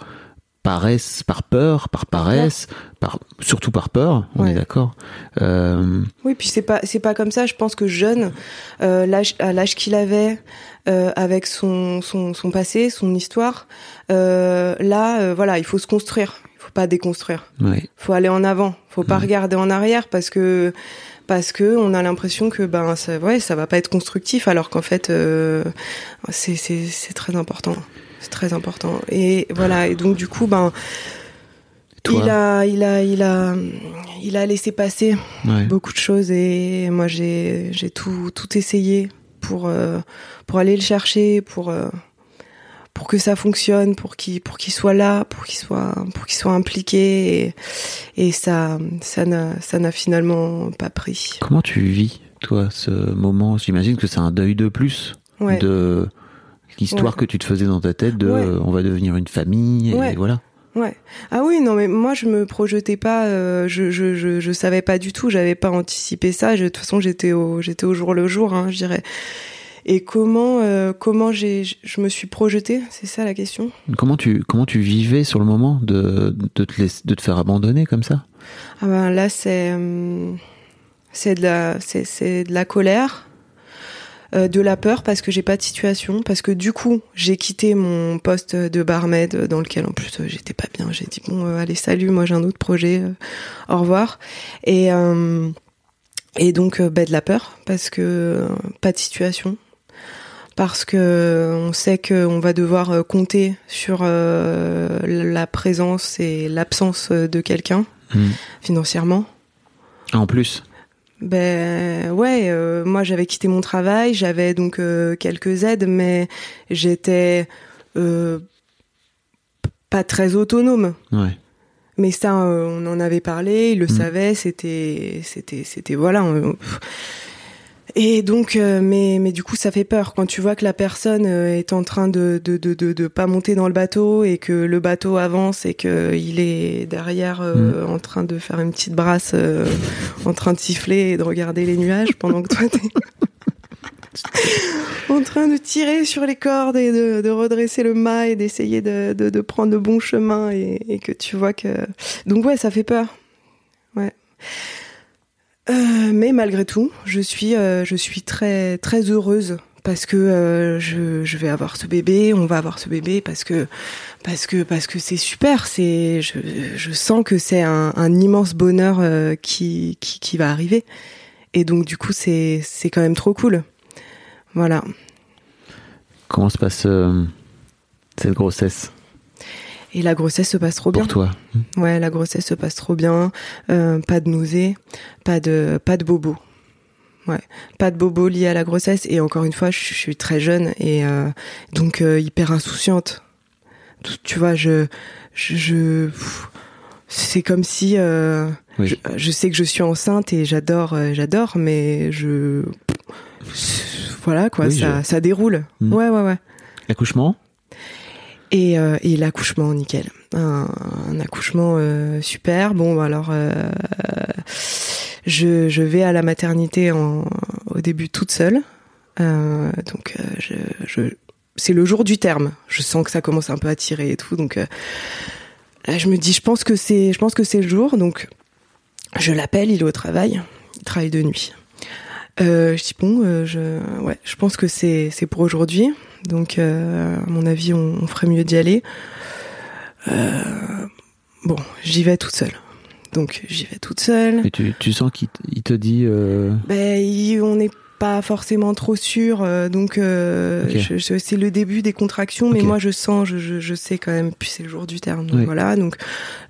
paresse, par peur, par paresse, par surtout par peur, on Ouais. est d'accord. Euh, Oui, puis c'est pas c'est pas comme ça. Je pense que jeune, euh, l'âge à l'âge qu'il avait, euh, avec son, son son passé, son histoire, là, voilà, il faut se construire. Il faut pas déconstruire. Ouais. Faut aller en avant. Faut pas regarder en arrière parce que parce que on a l'impression que ben ça, ouais, ça va pas être constructif alors qu'en fait c'est c'est très important. C'est très important. Et voilà. Et donc du coup ben Toi il a il a il a il a laissé passer Ouais. beaucoup de choses et moi j'ai j'ai tout tout essayé pour euh, pour aller le chercher pour euh, pour que ça fonctionne pour qu'il pour qu'il soit là pour qu'il soit pour qu'il soit impliqué et, et ça ça n'a ça n'a finalement pas pris Comment tu vis, toi, ce moment? J'imagine que c'est un deuil de plus ouais de l'histoire Ouais. que tu te faisais dans ta tête de Ouais. euh, on va devenir une famille et Ouais. voilà. Ouais. Ah oui, non, mais moi je me projetais pas, euh, je, je, je, je savais pas du tout, j'avais pas anticipé ça. Je- de toute façon, j'étais au, j'étais au jour le jour, hein, je dirais. Et comment, euh, comment j'ai, je me suis projetée, c'est ça la question. Comment tu comment tu vivais sur le moment de de te laisser- de te faire abandonner comme ça? Ah ben là, c'est, c'est de la, c'est, c'est de la colère. Euh, de la peur parce que j'ai pas de situation parce que du coup j'ai quitté mon poste de barmaid euh, dans lequel en plus euh, j'étais pas bien j'ai dit bon allez salut moi j'ai un autre projet au revoir et et donc bah, de la peur parce que pas de situation parce que on sait qu'on va devoir compter sur euh, la présence et l'absence de quelqu'un Hmm. financièrement Ah, En plus. Ben ouais, euh, moi j'avais quitté mon travail, j'avais donc euh, quelques aides, mais j'étais euh, pas très autonome. Ouais. Mais ça, euh, on en avait parlé, il le Mm. savait, c'était, c'était, c'était voilà. on-. Et donc, euh, mais mais du coup, ça fait peur. Quand tu vois que la personne euh, est en train de de, de de de pas monter dans le bateau et que le bateau avance et que il est derrière euh, en train de faire une petite brasse, euh, en train de siffler et de regarder les nuages pendant que toi t'es en train de tirer sur les cordes et de, de redresser le mât et d'essayer de, de, de prendre le bon chemin et, et que tu vois que donc ouais ça fait peur. Ouais Euh, mais malgré tout je suis euh, je suis très très heureuse parce que euh, je, je vais avoir ce bébé on va avoir ce bébé parce que parce que parce que c'est super c'est je, je sens que c'est un, immense bonheur qui, qui qui va arriver. Et donc du coup c'est c'est quand même trop cool. Voilà. Comment se passe cette grossesse? Et la grossesse se passe trop bien. pour toi Ouais, la grossesse se passe trop bien. Euh, pas de nausées, pas de pas de bobo. Ouais, pas de bobo lié à la grossesse. Et encore une fois, je, je suis très jeune et euh, donc euh, hyper insouciante. Tu, vois, je je, c'est comme si Oui. je, je sais que je suis enceinte et j'adore j'adore, mais je voilà quoi, Oui, ça ça déroule. Mm. Ouais ouais ouais. L'accouchement Et, euh, et l'accouchement, nickel. Un, accouchement euh, super. Bon, bah alors, euh, je, je vais à la maternité en, au début toute seule. Euh, donc, euh, je, je, c'est le jour du terme. Je sens que ça commence un peu à tirer et tout. Donc, euh, là, je me dis, je pense que c'est, je pense que c'est le jour. Donc, je l'appelle. Il est au travail. Il travaille de nuit. Euh, je dis bon, euh, je, ouais, je pense que c'est, c'est pour aujourd'hui. Donc, euh, à mon avis, on, on ferait mieux d'y aller. Bon, j'y vais toute seule. Donc, j'y vais toute seule. Et tu, tu sens qu'il te dit Ben, il- on n'est pas forcément trop sûr. euh, donc, euh, c'est le début des contractions, mais moi, je sens, je, je, je sais quand même. Puis c'est le jour du terme. Donc Oui. voilà. Donc,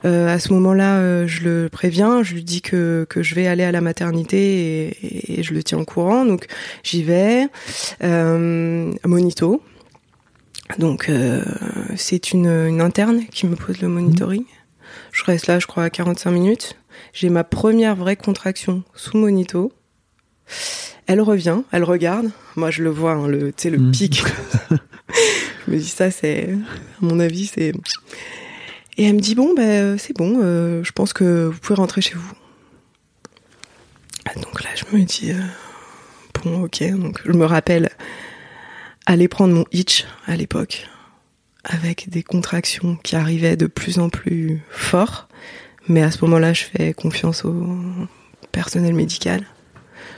euh, à ce moment-là, euh, je le préviens. Je lui dis que que je vais aller à la maternité et, et- et je le tiens au courant. Donc, j'y vais. Monito. Donc, c'est une, une interne qui me pose le monitoring. Je reste là, je crois, à 45 minutes. J'ai ma première vraie contraction sous monito. Elle revient, elle regarde. Moi, je le vois, hein, le, tu sais, le Mhm. pic. je me dis, ça, c'est, à mon avis, c'est. Et elle me dit, bon, ben, c'est bon, euh, je pense que vous pouvez rentrer chez vous. Donc là, je me dis, euh, bon, ok. Donc, je me rappelle aller prendre mon hitch à l'époque, avec des contractions qui arrivaient de plus en plus fort. Mais à ce moment-là, je fais confiance au personnel médical.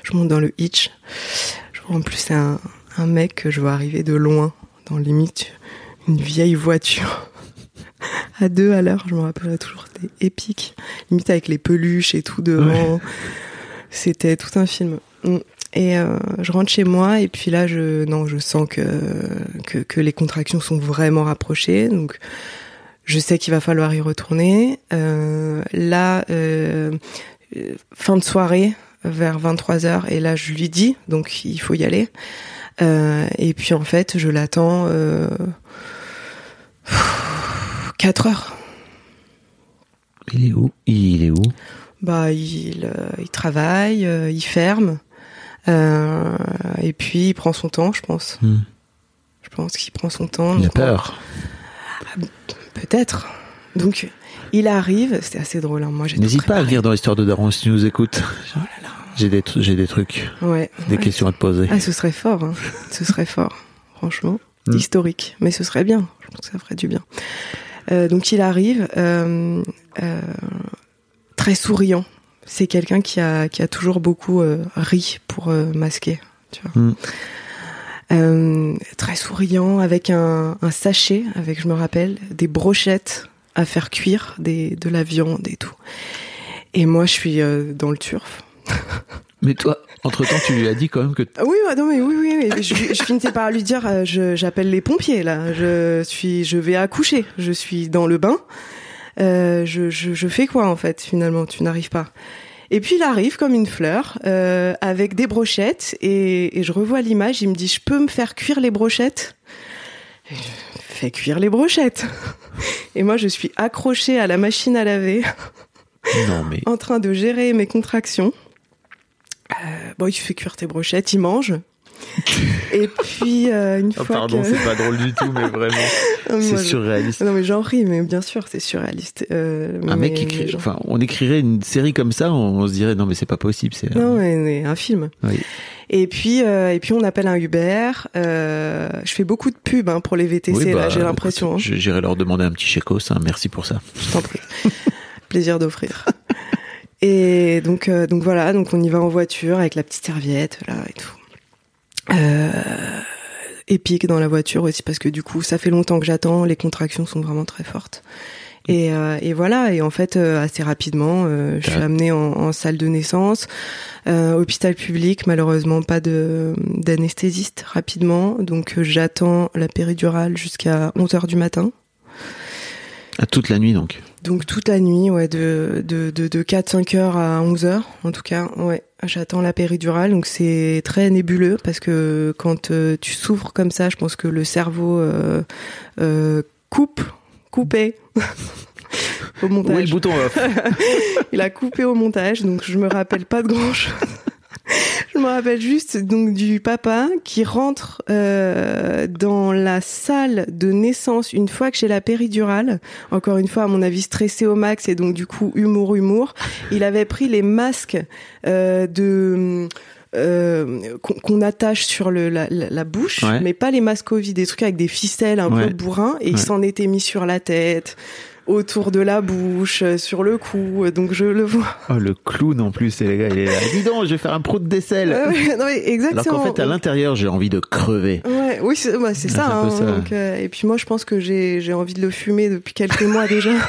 Je monte dans le hitch. Je vois en plus c'est un, un mec que je vois arriver de loin, dans limite une vieille voiture, à deux à l'heure. Je me rappellerai toujours, c'était épique. Limite avec les peluches et tout devant. C'était tout un film. Mm. Et euh, je rentre chez moi et puis là, je non, je sens que que, que les contractions sont vraiment rapprochées. Donc, je sais qu'il va falloir y retourner. Euh, là, euh, fin de soirée, vers 23h, et là, je lui dis, donc il faut y aller. Euh, et puis en fait, je l'attends euh, 4 heures. Il est où? Il est où? Bah, il, euh, il travaille, euh, il ferme, euh, et puis il prend son temps, je pense. Hmm. Je pense qu'il prend son temps. Il a peur. Peut-être. Donc, il arrive, c'était assez drôle. hein. Moi, N'hésite pas à venir dans l'histoire de Daron si tu nous écoutes. Oh là là. J'ai des, tr- j'ai des trucs, Ouais. des Ouais. questions à te poser. Ah, ce serait fort. hein. ce serait fort. Franchement, Mm. historique. Mais ce serait bien. Je pense que ça ferait du bien. Euh, donc, il arrive euh, euh, très souriant. C'est quelqu'un qui a, qui a toujours beaucoup ri pour masquer. Tu vois. Mm. Euh, très souriant, avec un, un sachet, avec, je me rappelle, des brochettes à faire cuire, des, de la viande et tout. Et moi, je suis euh, dans le turf. Mais toi, entre temps, tu lui as dit quand même que Oui, ouais, non, mais oui, oui, oui. Je, je finissais par lui dire, euh, je- j'appelle les pompiers là. Je suis, je vais accoucher. Je suis dans le bain. Euh, je, je, je fais quoi en fait finalement? Tu n'arrives pas. Et puis il arrive comme une fleur euh, avec des brochettes et, et je revois l'image. Il me dit, je peux me faire cuire les brochettes? Fais cuire les brochettes. Et moi, je suis accrochée à la machine à laver non mais en train de gérer mes contractions. Euh, bon, il fait cuire tes brochettes, il mange. Et puis, euh, une Oh, fois pardon, que... c'est pas drôle du tout, mais vraiment, c'est surréaliste. Non, mais j'en ris, mais bien sûr, c'est surréaliste. Euh, Un mais- mec écrit, enfin, on écrirait une série comme ça, on, se dirait non mais c'est pas possible, c'est. Non, mais, mais un film. Oui. Et puis, euh, et puis on appelle un Uber. Euh, je fais beaucoup de pubs hein, pour les VTC, Oui, là, bah, j'ai l'impression. hein. J'irai leur demander un petit chécos, hein, merci pour ça. Je t'en prie. Plaisir d'offrir. Et donc, euh, donc voilà, donc on y va en voiture avec la petite serviette là et tout. Euh, épique dans la voiture aussi parce que du coup ça fait longtemps que j'attends, les contractions sont vraiment très fortes. Et, euh, et voilà, et en fait euh, assez rapidement, euh, je suis amenée en, en salle de naissance, euh, hôpital public, malheureusement pas de d'anesthésiste rapidement, donc euh, j'attends la péridurale jusqu'à 11h du matin. À toute la nuit donc. Donc toute la nuit, ouais, de, de, de, de 4-5 heures à 11 heures, en tout cas, ouais, j'attends la péridurale, donc c'est très nébuleux, parce que quand euh, tu souffres comme ça, je pense que le cerveau euh, euh, coupe, coupé au montage. Oui, le bouton off. Il a coupé au montage, donc je me rappelle pas de grand chose. Je me rappelle juste donc du papa qui rentre euh, dans la salle de naissance une fois que j'ai la péridurale. Encore une fois, à mon avis, stressé au max et donc du coup humour humour. Il avait pris les masques euh, de euh, qu'on attache sur le, la, la, la bouche, Ouais. mais pas les masques Covid, des trucs avec des ficelles un Ouais. peu bourrins, et il s'en était mis sur la tête, autour de la bouche, euh, sur le cou, donc je le vois. Oh, le clown en plus, et les gars, il est là. Dis donc, je vais faire un pro de d'aisselle. Non, mais Alors exactement. qu'en fait, à l'intérieur, j'ai envie de crever. Ouais, oui, c'est bah, c'est Ouais, ça. c'est hein, ça. donc, euh, et puis moi, je pense que j'ai envie de le fumer depuis quelques mois déjà.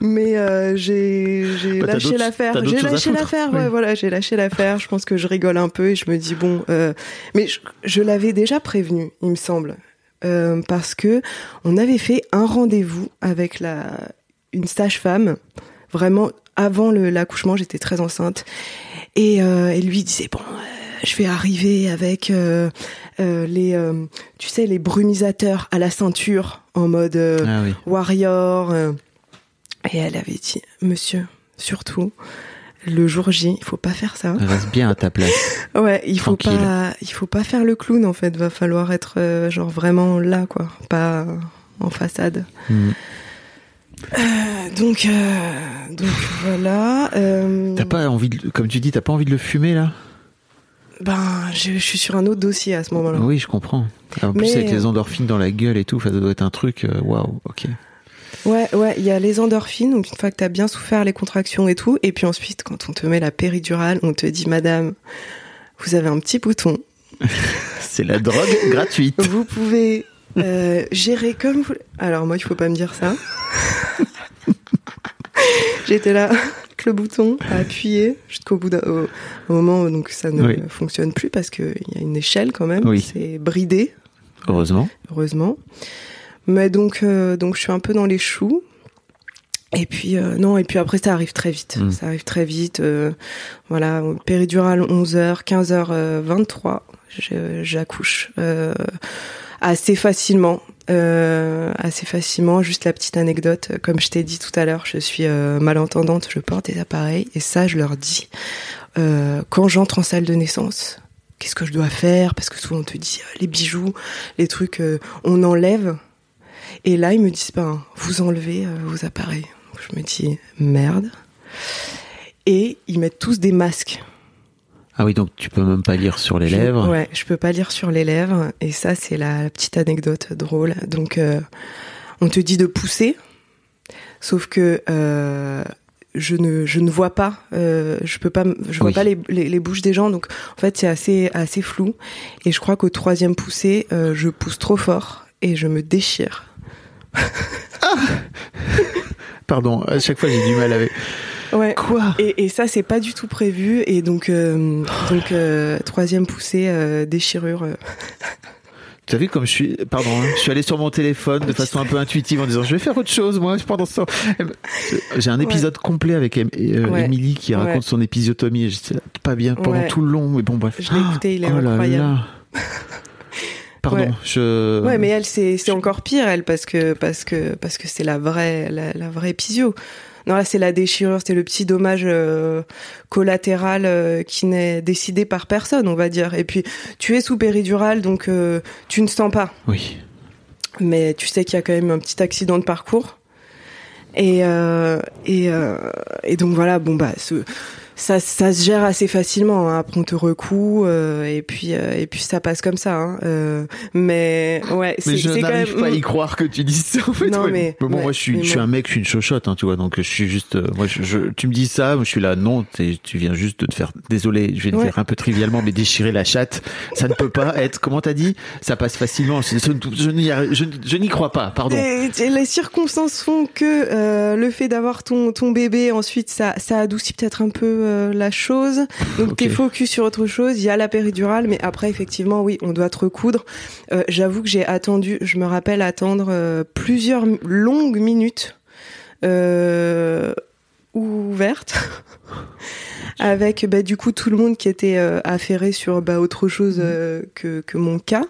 Mais euh, j'ai Bah, lâché l'affaire. J'ai lâché l'affaire. Oui. Voilà, j'ai lâché l'affaire. Je pense que je rigole un peu et je me dis bon. Euh, mais je, je l'avais déjà prévenu, il me semble, Euh, parce que on avait fait un rendez-vous avec la une sage-femme. Vraiment avant l'accouchement, j'étais très enceinte et euh, elle lui disait bon. euh, je vais arriver avec euh, euh, les, euh, tu sais, les brumisateurs à la ceinture en mode Ah oui. warrior. Et elle avait dit, monsieur, surtout, le jour J, il faut pas faire ça. Reste bien à ta place. Ouais, il faut Tranquille. pas, il faut pas faire le clown en fait. Va falloir être euh, genre vraiment là quoi, pas en façade. Hmm. Euh, donc, euh, donc voilà. T'as pas envie de, comme tu dis, t'as pas envie de le fumer là? Ben, je, je suis sur un autre dossier à ce moment-là. Oui, je comprends. En plus, Mais- avec les endorphines dans la gueule et tout, ça doit être un truc. Waouh, ok. Ouais, ouais, il y a les endorphines, donc une fois que t'as bien souffert les contractions et tout, et puis ensuite, quand on te met la péridurale, on te dit, madame, vous avez un petit bouton, C'est la drogue gratuite. vous pouvez Euh, gérer comme vous. Alors moi, il faut pas me dire ça. J'étais là, avec le bouton à appuyer jusqu'au bout d'un au, au moment où donc ça ne Oui. fonctionne plus parce qu'il y a une échelle quand même. Oui. C'est bridé, Heureusement. heureusement. Mais donc, euh, donc je suis un peu dans les choux. Et puis euh, non, et puis après ça arrive très vite. Mm. Ça arrive très vite. euh, voilà, péridurale 11h, 15h, euh, 23, je- j'accouche euh, assez facilement. Assez facilement. Juste la petite anecdote, comme je t'ai dit tout à l'heure, je suis malentendante, je porte des appareils et ça, je leur dis quand j'entre en salle de naissance. Qu'est-ce que je dois faire? Parce que souvent on te dit les bijoux, les trucs, on enlève. Et là, ils me disent, ben, vous enlevez euh, vos appareils. Je me dis, merde. Et ils mettent tous des masques. Ah oui, donc tu peux même pas lire sur les Je- lèvres. Ouais, je peux pas lire sur les lèvres. Et ça, c'est la, la petite anecdote drôle. Donc, euh, on te dit de pousser. Sauf que euh, je ne je ne vois pas. euh, je peux pas. Je vois Oui. pas les, les, les bouches des gens. Donc, en fait, c'est assez assez flou. Et je crois qu'au troisième poussé, je pousse trop fort et je me déchire. Pardon, à chaque fois j'ai du mal avec. Ouais. Quoi? Et, et ça, c'est pas du tout prévu. Et donc, euh, donc euh, troisième poussée, euh, déchirure. Tu as vu comme je suis. Pardon, hein, je suis allé sur mon téléphone de façon un peu intuitive en disant je vais faire autre chose moi pendant ce temps. J'ai un épisode complet avec Ouais. Émilie qui raconte Ouais. son épisiotomie et j'étais pas bien pendant tout le long, mais bon bref. Je l'ai écouté, il est Oh là là. Pardon, Ouais. je. Ouais, mais elle, c'est c'est encore pire, elle, parce que parce que parce que c'est la vraie la, la vraie épisio. Non, là, c'est la déchirure, c'est le petit dommage euh, collatéral euh, qui n'est décidé par personne, on va dire. Et puis, tu es sous péridurale, donc euh, tu ne sens pas. Oui. mais tu sais qu'il y a quand même un petit accident de parcours. Et, et, et donc voilà, bon bah ce, ça, ça se gère assez facilement. hein. Après on te recoue euh, et puis euh, et puis ça passe comme ça. Hein. Euh, mais ouais, c'est Mais je n'arrive même. pas à y croire que tu dises ça en fait. Non, ouais. mais- bon, ouais, moi je suis, je suis un mec, je suis une chochotte, hein, tu vois, donc je suis juste. euh, moi, je, je- tu me dis ça, moi, je suis là, non, tu viens juste de te faire. Désolé, je vais Ouais. faire un peu trivialement, mais déchirer la chatte, ça ne peut pas être. Comment t'as dit? Ça passe facilement. Je, je, n'y crois pas, pardon. Et- et les circonstances font que euh, le fait d'avoir ton, ton bébé, ensuite, ça, ça adoucit peut-être un peu euh, la chose. Donc, t'es focus sur autre chose. Il y a la péridurale, mais après, effectivement, oui, on doit te recoudre. Euh, J'avoue que j'ai attendu, je me rappelle attendre euh, plusieurs longues minutes ouvertes. Avec bah, du coup tout le monde qui était euh, affairé sur bah, autre chose euh, que, que mon cas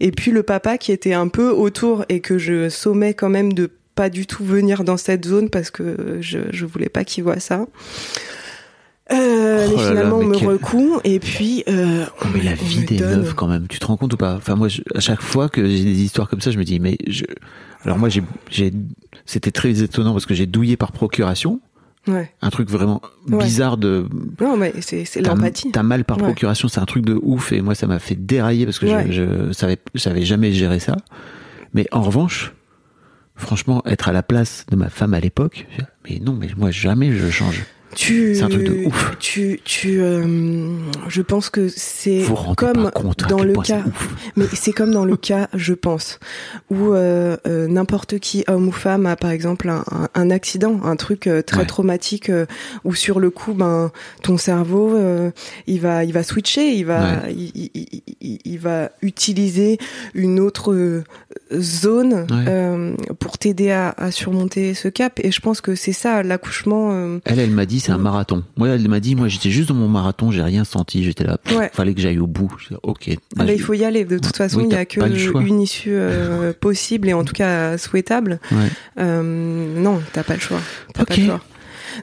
et puis le papa qui était un peu autour et que je sommais quand même de pas du tout venir dans cette zone parce que je, je voulais pas qu'il voit ça. Euh, Oh mais là là, finalement, on me quel- recoue et puis euh, on Mais la vie des donne- meufs, quand même, tu te rends compte ou pas? Enfin, moi, je- à chaque fois que j'ai des histoires comme ça, je me dis, mais je. Alors, moi, j'ai, c'était très étonnant parce que j'ai douillé par procuration. Ouais. Un truc vraiment Ouais. bizarre de. Non, mais c'est l'empathie. T'as mal par Ouais. procuration, c'est un truc de ouf et moi, ça m'a fait dérailler parce que je, je savais, je savais jamais gérer ça. Mais en revanche, franchement, être à la place de ma femme à l'époque, mais non, mais moi, jamais je change. Tu, C'est un truc de ouf. Tu, tu, euh, je pense que c'est comme compte à dans le cas, mais c'est comme dans le cas, je pense, où euh, euh, n'importe qui, homme ou femme, a par exemple un, un- un accident, un truc très Ouais. traumatique, où sur le coup, ben, ton cerveau, il va, il va switcher, il va, il, il- il- il- il va utiliser une autre zone Ouais. pour t'aider à, à surmonter ce cap. Et je pense que c'est ça, l'accouchement. Elle, elle m'a dit c'est un marathon. Moi, elle m'a dit moi j'étais juste dans mon marathon, j'ai rien senti, j'étais là. Ouais. Fallait que j'aille au bout. Dis, ok. Ah Bah, il faut y aller. De toute façon, Oui, il n'y a que pas une issue euh, possible et en tout cas souhaitable. Ouais. Euh, non, t'as pas le choix. T'as pas Ok. le choix.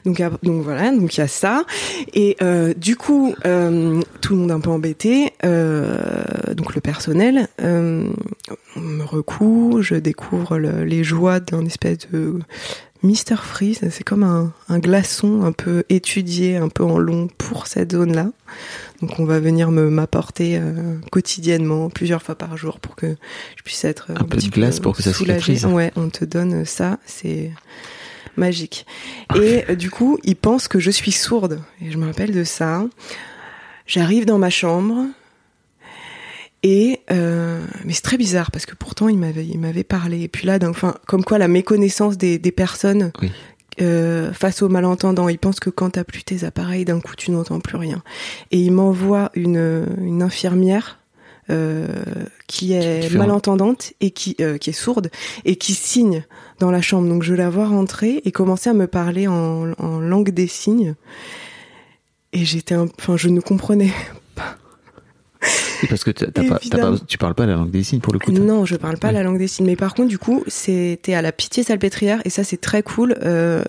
Donc, donc voilà, donc il y a ça. Et euh, du coup, euh, tout le monde un peu embêté. Euh, donc le personnel on me recoue, je découvre le- les joies d'un espèce de Mister Freeze. C'est comme un, un glaçon un peu étudié, un peu en long pour cette zone-là. Donc on va venir me m'apporter euh, quotidiennement, plusieurs fois par jour, pour que je puisse être Un peu de petit glace pour que ça cicatrise. Ouais, on te donne ça, c'est magique. Et euh, du coup, ils pensent que je suis sourde. Et je me rappelle de ça. J'arrive dans ma chambre Et euh, mais c'est très bizarre parce que pourtant il m'avait il m'avait parlé. Et puis là, enfin, comme quoi la méconnaissance des, des personnes Oui. euh, face aux malentendants, ils pensent que quand t'as plus tes appareils, d'un coup tu n'entends plus rien. Et il m'envoie une une infirmière. Euh, qui est malentendante et qui euh, qui est sourde et qui signe dans la chambre. Donc je la vois rentrer et commencer à me parler en, en langue des signes. Et j'étais, enfin, je ne comprenais parce que t'as- pas, t'as pas- Évidemment. tu parles pas la langue des signes pour le coup. Non, je parle pas Ouais. la langue des signes. Mais par contre, du coup, c'était à la Pitié Salpêtrière et ça, c'est très cool. Euh,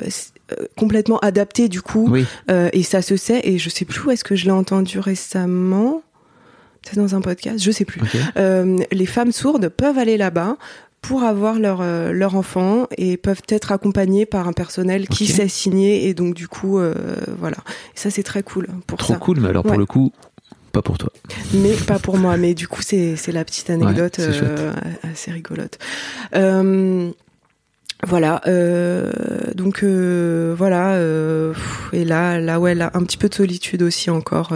euh, complètement adapté, du coup. Oui, Euh, et ça se sait. Et je sais plus où est-ce que je l'ai entendu récemment. Peut-être dans un podcast, je sais plus. les femmes sourdes peuvent aller là-bas pour avoir leur euh, leur enfant et peuvent être accompagnées par un personnel qui sait signer et donc du coup euh, voilà et ça c'est très cool pour Trop ça cool, mais alors pour le coup, pas pour toi. mais pas pour moi. Mais du coup c'est la petite anecdote Ouais, euh, assez rigolote. Euh, voilà euh, donc voilà et là là ouais là un petit peu de solitude aussi encore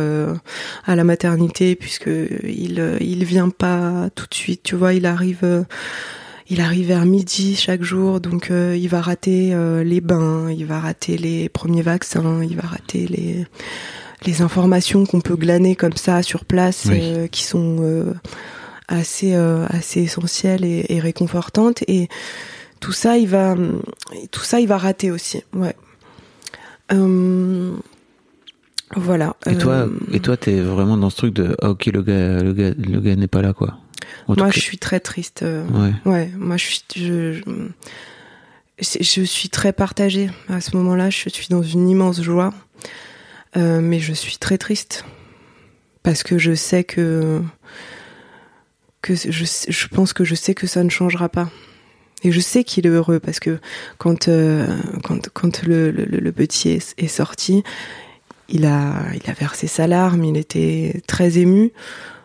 à la maternité puisque il il vient pas tout de suite tu vois il arrive il arrive vers midi chaque jour, donc euh, il va rater euh, les bains, il va rater les premiers vaccins, il va rater les les informations qu'on peut glaner comme ça sur place, Oui. euh, qui sont euh, assez euh, assez essentielles et, et réconfortantes. Et tout ça, il va tout ça, il va rater aussi. Ouais. Voilà. Et toi, et toi, t'es vraiment dans ce truc de, ah, ok, le gars, le gars, le gars n'est pas là, quoi. En moi, je suis très triste. Ouais. Ouais, moi je suis je, je suis très partagée à ce moment-là. Je suis dans une immense joie, Euh, mais je suis très triste parce que je sais que que je, je pense que je sais que ça ne changera pas. Et je sais qu'il est heureux parce que quand euh, quand quand le, le, le petit est, est sorti, il a il a versé sa larme, il était très ému.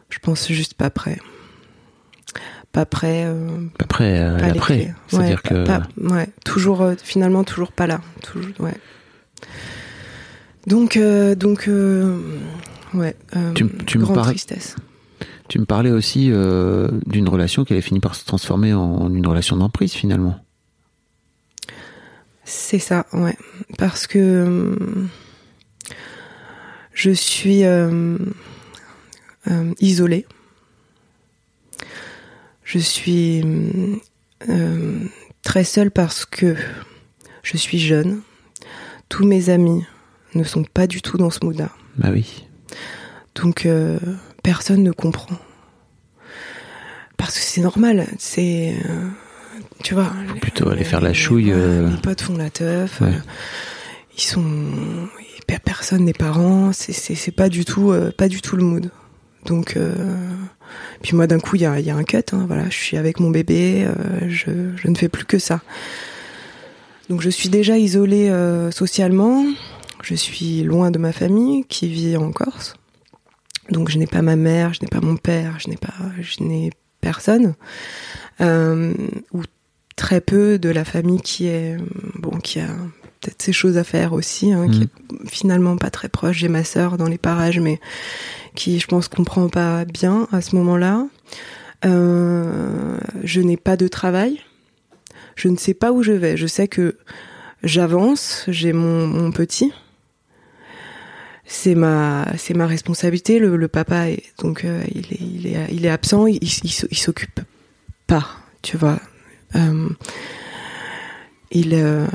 Je pense juste pas prêt. Pas prêt. euh, Après, euh, pas après, c'est-à-dire Ouais, que pas- ouais, toujours, euh, finalement, toujours pas là. Toujours, ouais. Donc, euh, donc, euh, ouais. euh, Tu- tu me parais- tristesse. tu me parlais aussi d'une relation qui avait fini par se transformer en une relation d'emprise finalement. C'est ça, ouais. Parce que je suis isolée. Je suis très seule parce que je suis jeune. Tous mes amis ne sont pas du tout dans ce mood-là. Bah oui. Donc euh, personne ne comprend. Parce que c'est normal, c'est euh, tu vois. plutôt aller les- faire la les- chouille, voilà, euh. Les potes font la teuf. Ouais. ils sont pe- personne n'est parent. C'est pas du tout pas du tout le mood. Donc euh, puis moi d'un coup il y a y a un cut. Hein, voilà, je suis avec mon bébé. euh, je je ne fais plus que ça. Donc je suis déjà isolée euh, socialement. Je suis loin de ma famille qui vit en Corse. Donc je n'ai pas ma mère, je n'ai pas mon père, je n'ai pas, je n'ai personne, euh, ou très peu de la famille qui est bon, qui a peut-être ses choses à faire aussi, hein, qui Mm. est finalement pas très proche. J'ai ma sœur dans les parages, mais qui, je pense, comprend pas bien à ce moment-là. Euh, je n'ai pas de travail. Je ne sais pas où je vais. Je sais que j'avance. J'ai mon, mon petit c'est ma c'est ma responsabilité le, le papa est donc euh, il est il est il est absent il, il, il s'occupe pas tu vois. Euh, il euh,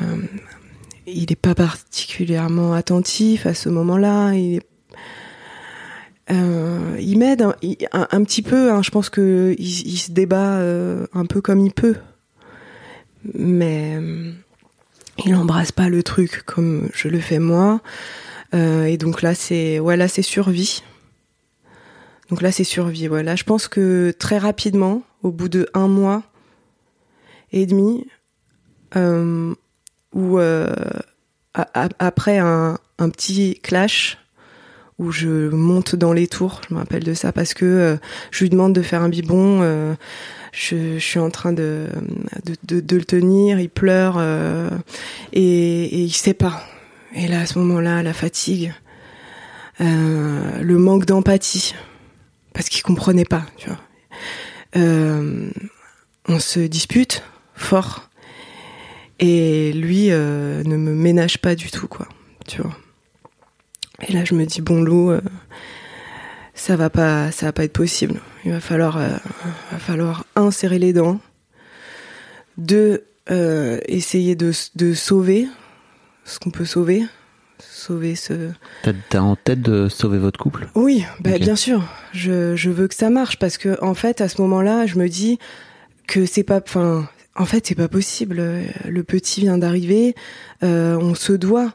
il est pas particulièrement attentif à ce moment-là il euh, il m'aide un, un- petit peu hein, je pense que il, se débat euh, un peu comme il peut. Mais il embrasse pas le truc comme je le fais moi et donc là, c'est c'est survie. Donc là, c'est survie. Ouais. Là, je pense que très rapidement, au bout de un mois et demi, euh, ou euh, après un, petit clash où je monte dans les tours, je me rappelle de ça parce que euh, je lui demande de faire un biberon. euh, je, suis en train de, de, le tenir, il pleure euh, et, et il sait pas. Et là, à ce moment-là, la fatigue, euh, le manque d'empathie, parce qu'il comprenait pas, tu vois. euh, on se dispute fort. Et lui euh, ne me ménage pas du tout, quoi. Tu vois. Et là, je me dis, bon, euh, ça va pas, ça va pas être possible. Il va falloir, un serrer les dents, deux essayer de sauver ce qu'on peut sauver, sauver ce. T'as en tête de sauver votre couple? Oui, bah, bien sûr. Je, je veux que ça marche parce que en fait, à ce moment-là, je me dis que c'est pas, en fait, c'est pas possible. Le petit vient d'arriver. euh, on se doit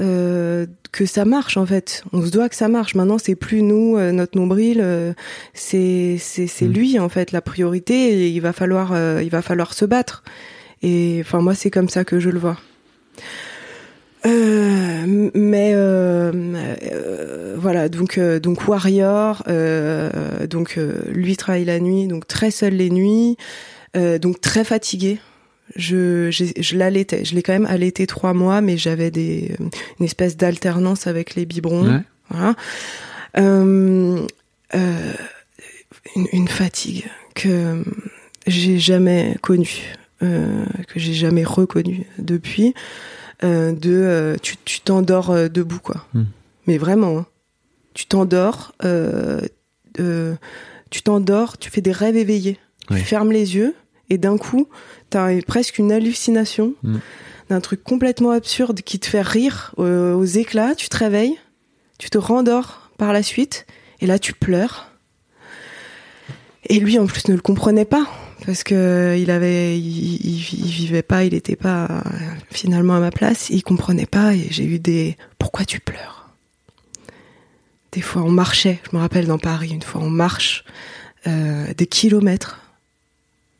euh, que ça marche en fait. On se doit que ça marche. Maintenant, c'est plus nous, euh, notre nombril. euh, c'est Mm. lui en fait la priorité. Et il va falloir il va falloir se battre. Et enfin moi, c'est comme ça que je le vois. Euh, mais euh, euh, voilà donc euh, donc warrior euh, donc euh, lui travaille la nuit donc très seul les nuits euh, donc très fatigué. Je j'ai- je l'allaitais je l'ai quand même allaité trois mois mais j'avais des une espèce d'alternance avec les biberons Ouais. voilà. Une, une fatigue que j'ai jamais connue euh, que j'ai jamais reconnue depuis euh, de euh, tu tu t'endors euh, debout quoi Hmm. mais vraiment hein. tu t'endors tu t'endors tu fais des rêves éveillés tu fermes les yeux et d'un coup t'as presque une hallucination Hmm. d'un truc complètement absurde qui te fait rire aux éclats tu te réveilles tu te rendors par la suite et là tu pleures et lui en plus ne le comprenait pas parce que il avait il, il- il vivait pas il était pas finalement à ma place. Il comprenait pas et j'ai eu des pourquoi tu pleures? Des fois on marchait. Je me rappelle dans Paris une fois on marche euh, des kilomètres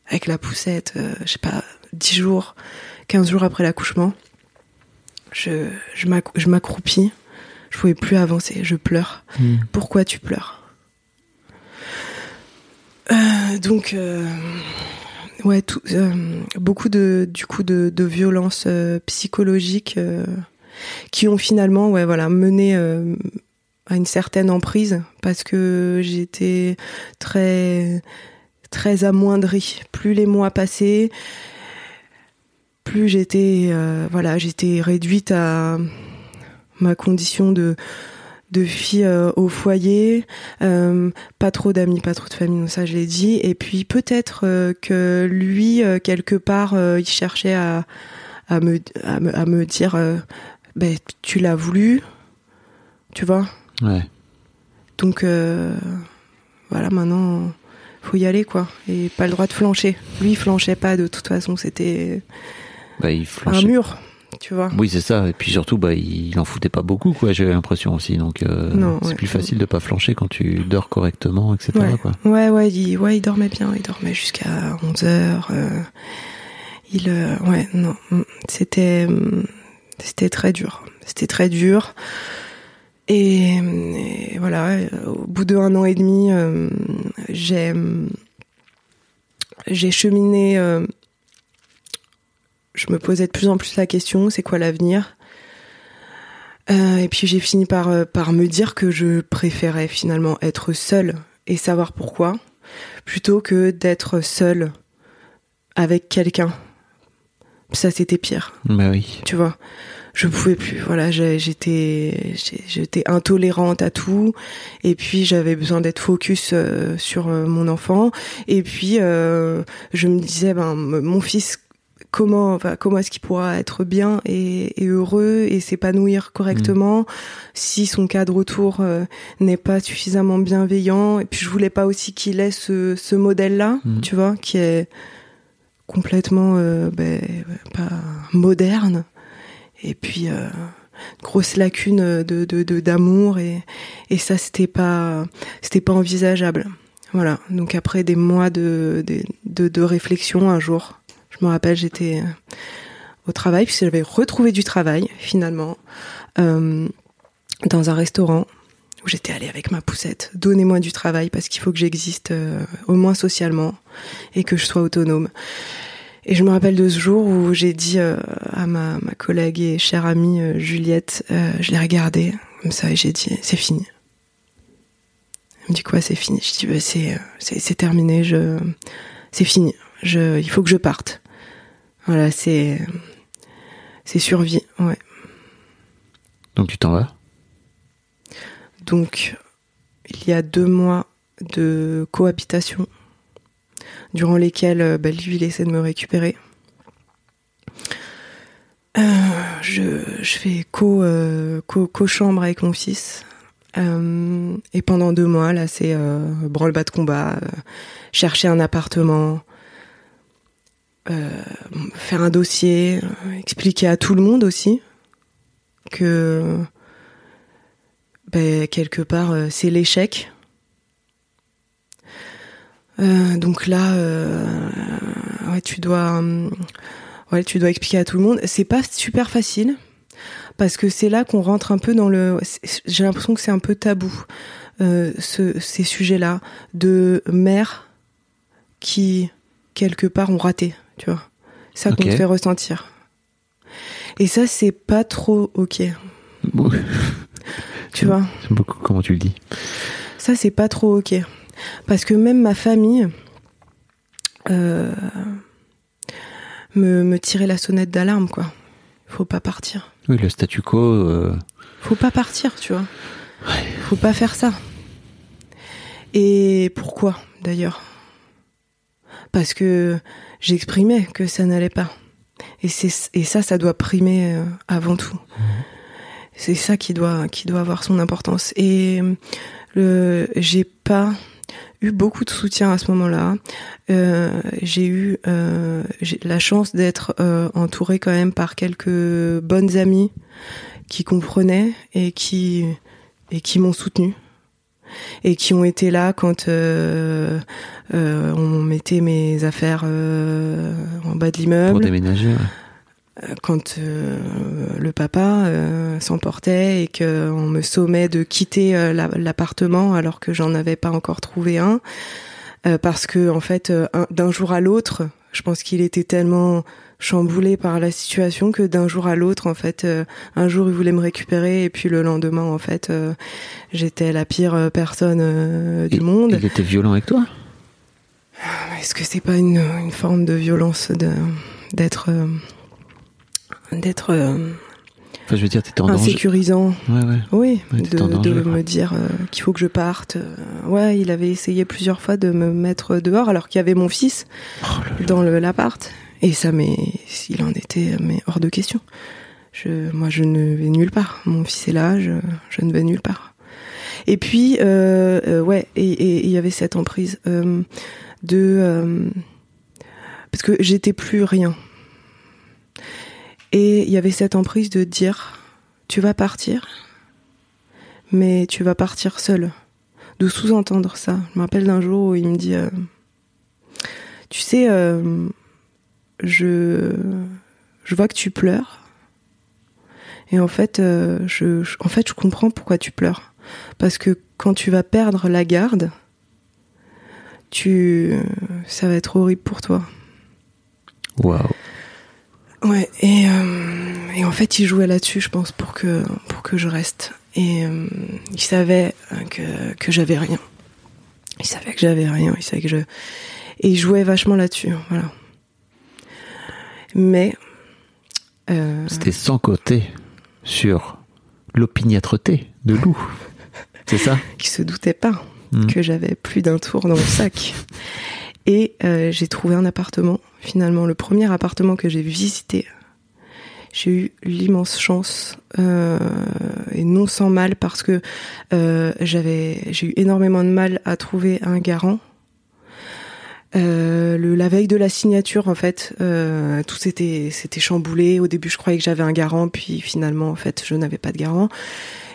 avec la poussette euh, je sais pas 10 jours 15 jours après l'accouchement. Je je m'accroupis. Je pouvais plus avancer. Je pleure. Hmm. pourquoi tu pleures? Euh, donc euh, ouais euh, beaucoup de du coup de, violences psychologiques qui ont finalement ouais voilà mené à une certaine emprise parce que j'étais très très amoindrie. Plus les mois passaient plus j'étais voilà j'étais réduite à ma condition de de fille euh, au foyer, euh, pas trop d'amis, pas trop de famille, ça je l'ai dit. Et puis peut-être euh, que lui, quelque part, il cherchait à, à, me, à, me, à me dire, ben, tu l'as voulu, tu vois. Ouais. Donc voilà, maintenant, faut y aller, quoi. Et pas le droit de flancher. Lui, il flanchait pas, de toute façon, c'était Bah, il un flanchait. mur, tu vois. Oui, c'est ça. Et puis surtout, bah, il en foutait pas beaucoup, quoi. J'ai l'impression aussi. Donc, euh, c'est ouais. plus facile de pas flancher quand tu dors correctement, etc. Ouais. Quoi. Ouais, ouais, il, ouais, il dormait bien, il dormait jusqu'à 11 heures. euh, il, euh, ouais, non, c'était, c'était très dur. C'était très dur. Et, et voilà, au bout de un an et demi, j'ai, j'ai cheminé. Je me posais de plus en plus la question, c'est quoi l'avenir? Euh, Et puis j'ai fini par, euh, par me dire que je préférais finalement être seule et savoir pourquoi, plutôt que d'être seule avec quelqu'un. Ça, c'était pire, Bah oui. tu vois? Je pouvais plus. Voilà, j'étais, j'étais intolérante à tout. Et puis j'avais besoin d'être focus euh, sur euh, mon enfant. Et puis euh, je me disais, ben mon fils, comment, enfin, comment est-ce qu'il pourra être bien et, et heureux et s'épanouir correctement si son cadre autour euh, n'est pas suffisamment bienveillant. Et puis je voulais pas aussi qu'il ait ce, ce modèle-là, Mhm. tu vois, qui est complètement euh, ben, pas moderne. Et puis euh, grosse lacune de de de- d'amour et et ça c'était pas c'était pas envisageable. Voilà. Donc après des mois de de de, de réflexion un jour, me rappelle j'étais euh, au travail puisque j'avais retrouvé du travail finalement euh, dans un restaurant où j'étais allée avec ma poussette. Donnez-moi du travail parce qu'il faut que j'existe euh, au moins socialement et que je sois autonome. Et je me rappelle de ce jour où j'ai dit à ma, collègue et chère amie Juliette, je l'ai regardée comme ça et j'ai dit c'est fini. Il me dit quoi, c'est fini? Je dis bah, c'est terminé. Je c'est fini. Je il faut que je parte. Voilà, c'est c'est survie. Ouais. Donc tu t'en vas? Donc il y a deux mois de cohabitation durant lesquels euh, bah, lui il essaie de me récupérer. Euh, je, je fais co, euh, co, co-chambre avec mon fils. Euh, et pendant deux mois, là, c'est branle-bas de combat, chercher un appartement, faire un dossier, euh, expliquer à tout le monde aussi que ben, quelque part, euh, c'est l'échec. Euh, donc là, euh, tu dois, tu dois expliquer à tout le monde. C'est pas super facile parce que c'est là qu'on rentre un peu dans le. J'ai l'impression que c'est un peu tabou euh, ce, ces sujets-là de mères qui quelque part ont raté, tu vois. Ça qu'on te fait ressentir. Et ça, c'est pas trop ok, Bon, tu vois. J'aime beaucoup comment tu le dis. Ça, c'est pas trop ok. Parce que même ma famille euh, me, me tirait la sonnette d'alarme, quoi. Faut pas partir. Oui, le statu quo. euh, Faut pas partir, tu vois. Faut pas faire ça. Et pourquoi, d'ailleurs? Parce que j'exprimais que ça n'allait pas. Et, et ça, ça doit primer euh, avant tout. C'est ça qui doit, qui doit avoir son importance. Et le, j'ai pas eu beaucoup de soutien à ce moment-là. Euh, j'ai eu euh, la chance d'être euh, entourée quand même par quelques bonnes amies qui comprenaient et qui et qui m'ont soutenue et qui ont été là quand euh, euh, on mettait mes affaires euh, en bas de pour l'immeuble déménager. ouais. euh, quand le papa s'emportait et qu'on me sommait de quitter la- l'appartement alors que j'en avais pas encore trouvé un, parce que en fait, un- d'un jour à l'autre, je pense qu'il était tellement chamboulé par la situation que d'un jour à l'autre, en fait, euh, un jour il voulait me récupérer et puis le lendemain, en fait, euh, j'étais la pire euh, personne euh, du Il- monde. Il était violent avec toi? Est-ce que c'est pas une, une forme de violence d'être d'être Enfin, je veux dire, t'étais en danger. insécurisant? Ouais, ouais. Oui, Ouais, de, en danger, de me dire qu'il faut que je parte. Ouais, il avait essayé plusieurs fois de me mettre dehors alors qu'il y avait mon fils Oh dans l'appart. Et ça, mais il en était mais hors de question. Je, moi, je ne vais nulle part. Mon fils est là, je, je ne vais nulle part. Et puis, euh, euh, ouais, et il y avait cette emprise euh, de parce que j'étais plus rien. Et il y avait cette emprise de dire, tu vas partir, mais tu vas partir seul. De sous-entendre ça. Je me rappelle d'un jour où il me dit, tu sais, je, je vois que tu pleures. Et en fait, euh, je, je- en fait, je comprends pourquoi tu pleures. Parce que quand tu vas perdre la garde, tu, ça va être horrible pour toi. Waouh. Ouais, et, euh, et en fait, il jouait là-dessus, je pense, pour que, pour que je reste. Et euh, il savait que, que j'avais rien. Il savait que j'avais rien, il savait que je. Et il jouait vachement là-dessus, voilà. Mais. euh, C'était sans côté sur l'opiniâtreté de Lou. C'est ça? Qui se doutait pas Mm. que j'avais plus d'un tour dans le sac. Et euh, j'ai trouvé un appartement. Finalement, le premier appartement que j'ai visité, j'ai eu l'immense chance euh, et non sans mal parce que euh, j'avais, j'ai eu énormément de mal à trouver un garant. Euh, le, la veille de la signature, en fait, euh, tout s'était, s'était chamboulé. Au début, je croyais que j'avais un garant, puis finalement, en fait, je n'avais pas de garant.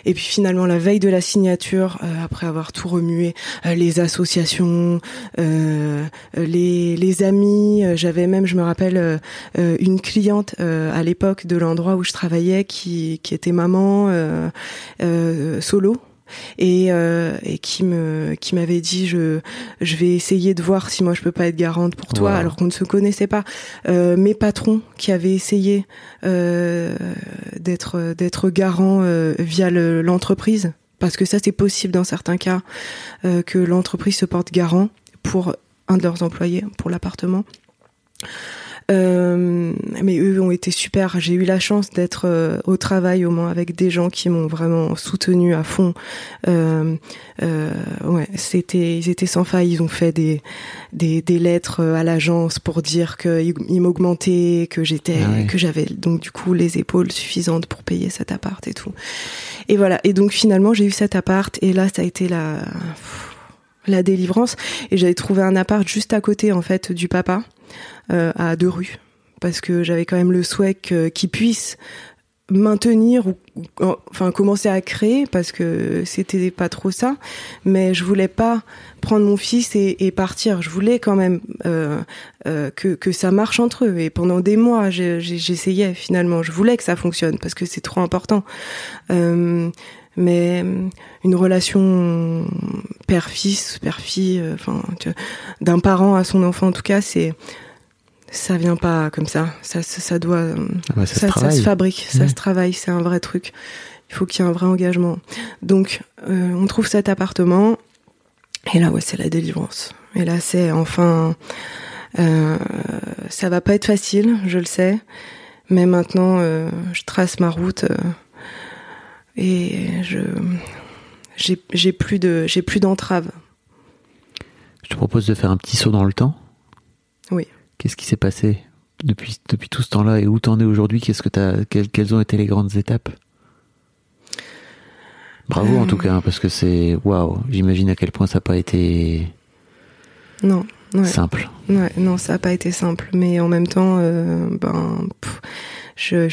Et puis finalement, la veille de la signature, euh, après avoir tout remué, euh, les associations, euh, les, les amis, j'avais même, je me rappelle, une cliente à l'époque de l'endroit où je travaillais qui, qui était maman solo. Et, euh, et qui me qui m'avait dit je je vais essayer de voir si moi je peux pas être garante pour toi Wow. alors qu'on ne se connaissait pas euh, mes patrons qui avaient essayé euh, d'être d'être garant via le- l'entreprise parce que ça c'est possible dans certains cas que l'entreprise se porte garant pour un de leurs employés pour l'appartement. Mais eux ont été super. J'ai eu la chance d'être euh, au travail au moins avec des gens qui m'ont vraiment soutenu à fond. Euh, euh ouais, c'était, ils étaient sans faille. Ils ont fait des des, des lettres à l'agence pour dire qu'ils ils m'augmentaient, que j'étais, Ah ouais. que j'avais donc du coup les épaules suffisantes pour payer cet appart et tout. Et voilà. Et donc finalement j'ai eu cet appart et là ça a été la la délivrance et j'avais trouvé un appart juste à côté en fait du papa euh, à deux rues parce que j'avais quand même le souhait que- qu'il puisse maintenir ou enfin commencer à créer parce que c'était pas trop ça. Mais je voulais pas prendre mon fils et, partir. Je voulais quand même euh, euh, que, ça marche entre eux. Et pendant des mois j'essayais finalement. Je voulais que ça fonctionne parce que c'est trop important. Euh, mais une relation père-fils, père-fille, enfin, d'un parent à son enfant, en tout cas, c'est ça vient pas comme ça. Ça, ça, ça doit, euh, Ah bah, ça, se ça, fabrique, ça se travaille, c'est un vrai truc. Il faut qu'il y ait un vrai engagement. Donc, euh, on trouve cet appartement, et là, ouais, c'est la délivrance. Et là, c'est enfin, euh, ça va pas être facile, je le sais, mais maintenant, euh, je trace ma route et je, j'ai, j'ai plus de, j'ai plus d'entraves. Je te propose de faire un petit saut dans le temps. Oui. Qu'est-ce qui s'est passé depuis, depuis tout ce temps-là et où t'en es aujourd'hui? Qu'est-ce que t'as, quelles, quelles ont été les grandes étapes? Bravo en Euh. tout cas, hein, parce que c'est waouh. J'imagine à quel point ça n'a pas été Non, ouais. simple. Ouais, non, ça n'a pas été simple, mais en même temps, euh, ben, pff, je,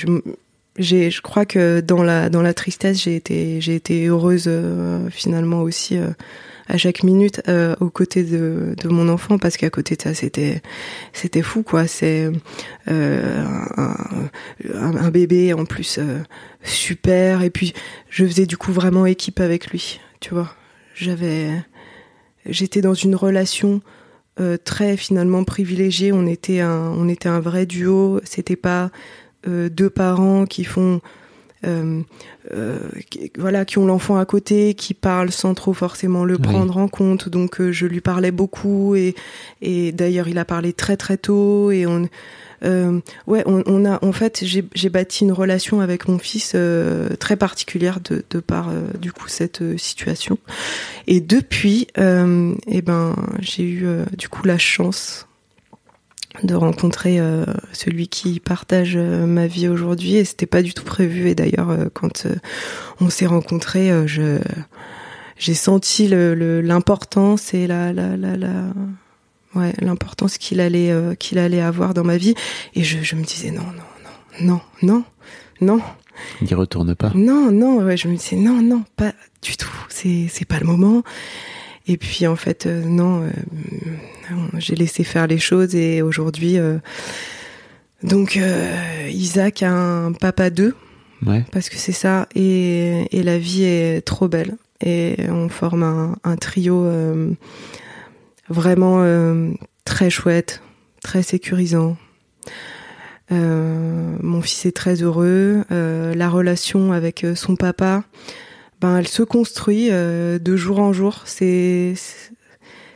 je, crois que dans la dans la tristesse, j'ai été j'ai été heureuse euh, finalement aussi euh, à chaque minute euh, aux côtés de de mon enfant parce qu'à côté de ça, c'était c'était fou quoi. C'est euh, un, un, bébé en plus euh, super et puis je faisais du coup vraiment équipe avec lui, tu vois. J'avais j'étais dans une relation euh, très finalement privilégié. On était un, on était un vrai duo. C'était pas euh, deux parents qui font, euh, euh, qui, voilà, qui ont l'enfant à côté, qui parlent sans trop forcément le Oui. prendre en compte. Donc euh, je lui parlais beaucoup et et d'ailleurs il a parlé très très tôt et on euh, ouais, on, on a en fait j'ai bâti une relation avec mon fils euh, très particulière de, de par euh, du coup cette situation. Et depuis, euh, eh ben j'ai eu euh, du coup la chance de rencontrer euh, celui qui partage euh, ma vie aujourd'hui et c'était pas du tout prévu et d'ailleurs euh, quand euh, on s'est rencontrés euh, je j'ai senti le- le- l'importance et la la la, la ouais l'importance qu'il allait euh, qu'il allait avoir dans ma vie et je, je me disais non non non non non non N'y retourne pas. non, non, ouais, je me disais non, non, pas du tout. C'est c'est pas le moment. Et puis en fait, euh, non, euh, j'ai laissé faire les choses et aujourd'hui, euh, donc Isaac a un papa 2 Ouais. parce que c'est ça et, et la vie est trop belle et on forme un, un trio vraiment très chouette, très sécurisant. Mon fils est très heureux. La relation avec son papa, ben elle se construit euh, de jour en jour. C'est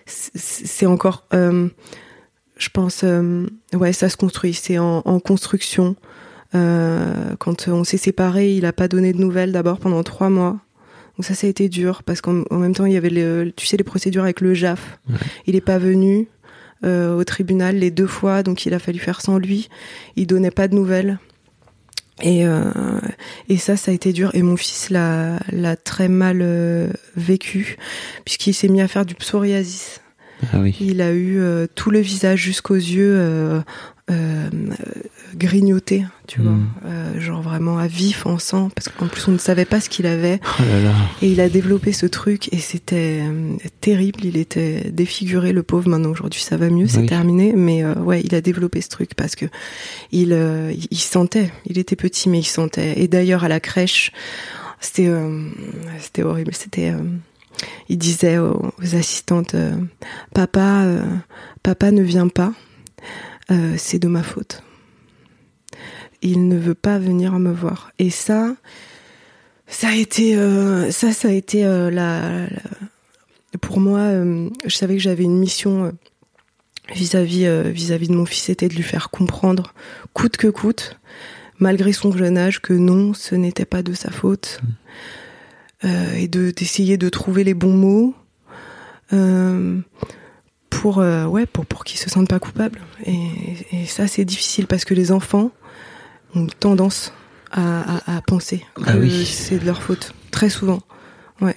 c'est encore, euh, je pense, euh, ouais, ça se construit. C'est en, en construction. Euh, quand on s'est séparés, il a pas donné de nouvelles d'abord pendant trois mois. Donc ça, ça a été dur parce qu'en en même temps, il y avait, le, tu sais, les procédures avec le JAF. Ouais. Il est pas venu au tribunal les deux fois, donc il a fallu faire sans lui. Il donnait pas de nouvelles. Et, euh, et ça, ça a été dur. Et mon fils l'a, l'a très mal euh, vécu, puisqu'il s'est mis à faire du psoriasis. Ah oui. Il a eu euh, tout le visage jusqu'aux yeux euh, euh, grignoté, tu vois, Euh, genre vraiment à vif, en sang, parce qu'en plus on ne savait pas ce qu'il avait. Oh là là. Et il a développé ce truc et c'était euh, terrible. Il était défiguré, le pauvre. Maintenant aujourd'hui ça va mieux, c'est terminé. Mais euh, ouais, il a développé ce truc parce que il, sentait. Il était petit mais il sentait. Et d'ailleurs à la crèche, c'était c'était horrible. C'était il disait aux, aux assistantes papa papa ne vient pas euh, c'est de ma faute il ne veut pas venir me voir et ça Ça a été, euh, ça, ça a été euh, la, la- Pour moi, euh, je savais que j'avais une mission vis-à-vis vis-à-vis de mon fils, c'était de lui faire comprendre, coûte que coûte, malgré son jeune âge, que non, ce n'était pas de sa faute, Euh, et de d'essayer de trouver les bons mots pour ouais pour pour qu'ils se sentent pas coupables. Et, et ça, c'est difficile parce que les enfants ont tendance à, à, à penser que Ah oui. c'est de leur faute très souvent. Ouais.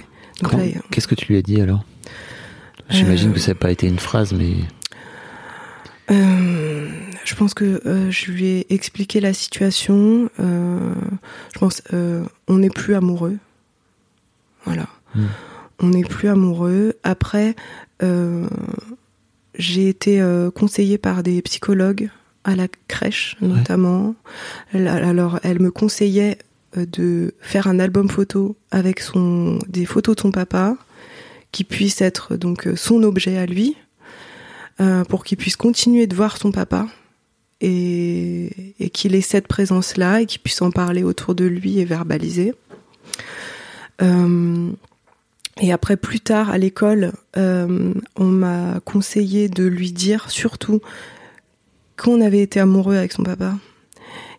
Qu'est-ce que tu lui as dit alors? J'imagine Euh, que ça n'a pas été une phrase, mais Euh, je pense que euh, je lui ai expliqué la situation. Je pense on n'est plus amoureux. Voilà. Mm. On n'est plus amoureux. Après, j'ai été conseillée par des psychologues à la crèche, notamment. Alors, elle me conseillait euh, de faire un album photo avec son des photos de son papa, qui puisse être donc euh, son objet à lui euh, pour qu'il puisse continuer de voir son papa et, et qu'il ait cette présence-là et qu'il puisse en parler autour de lui et verbaliser. Euh, et après, plus tard, à l'école, euh, on m'a conseillé de lui dire surtout qu'on avait été amoureux avec son papa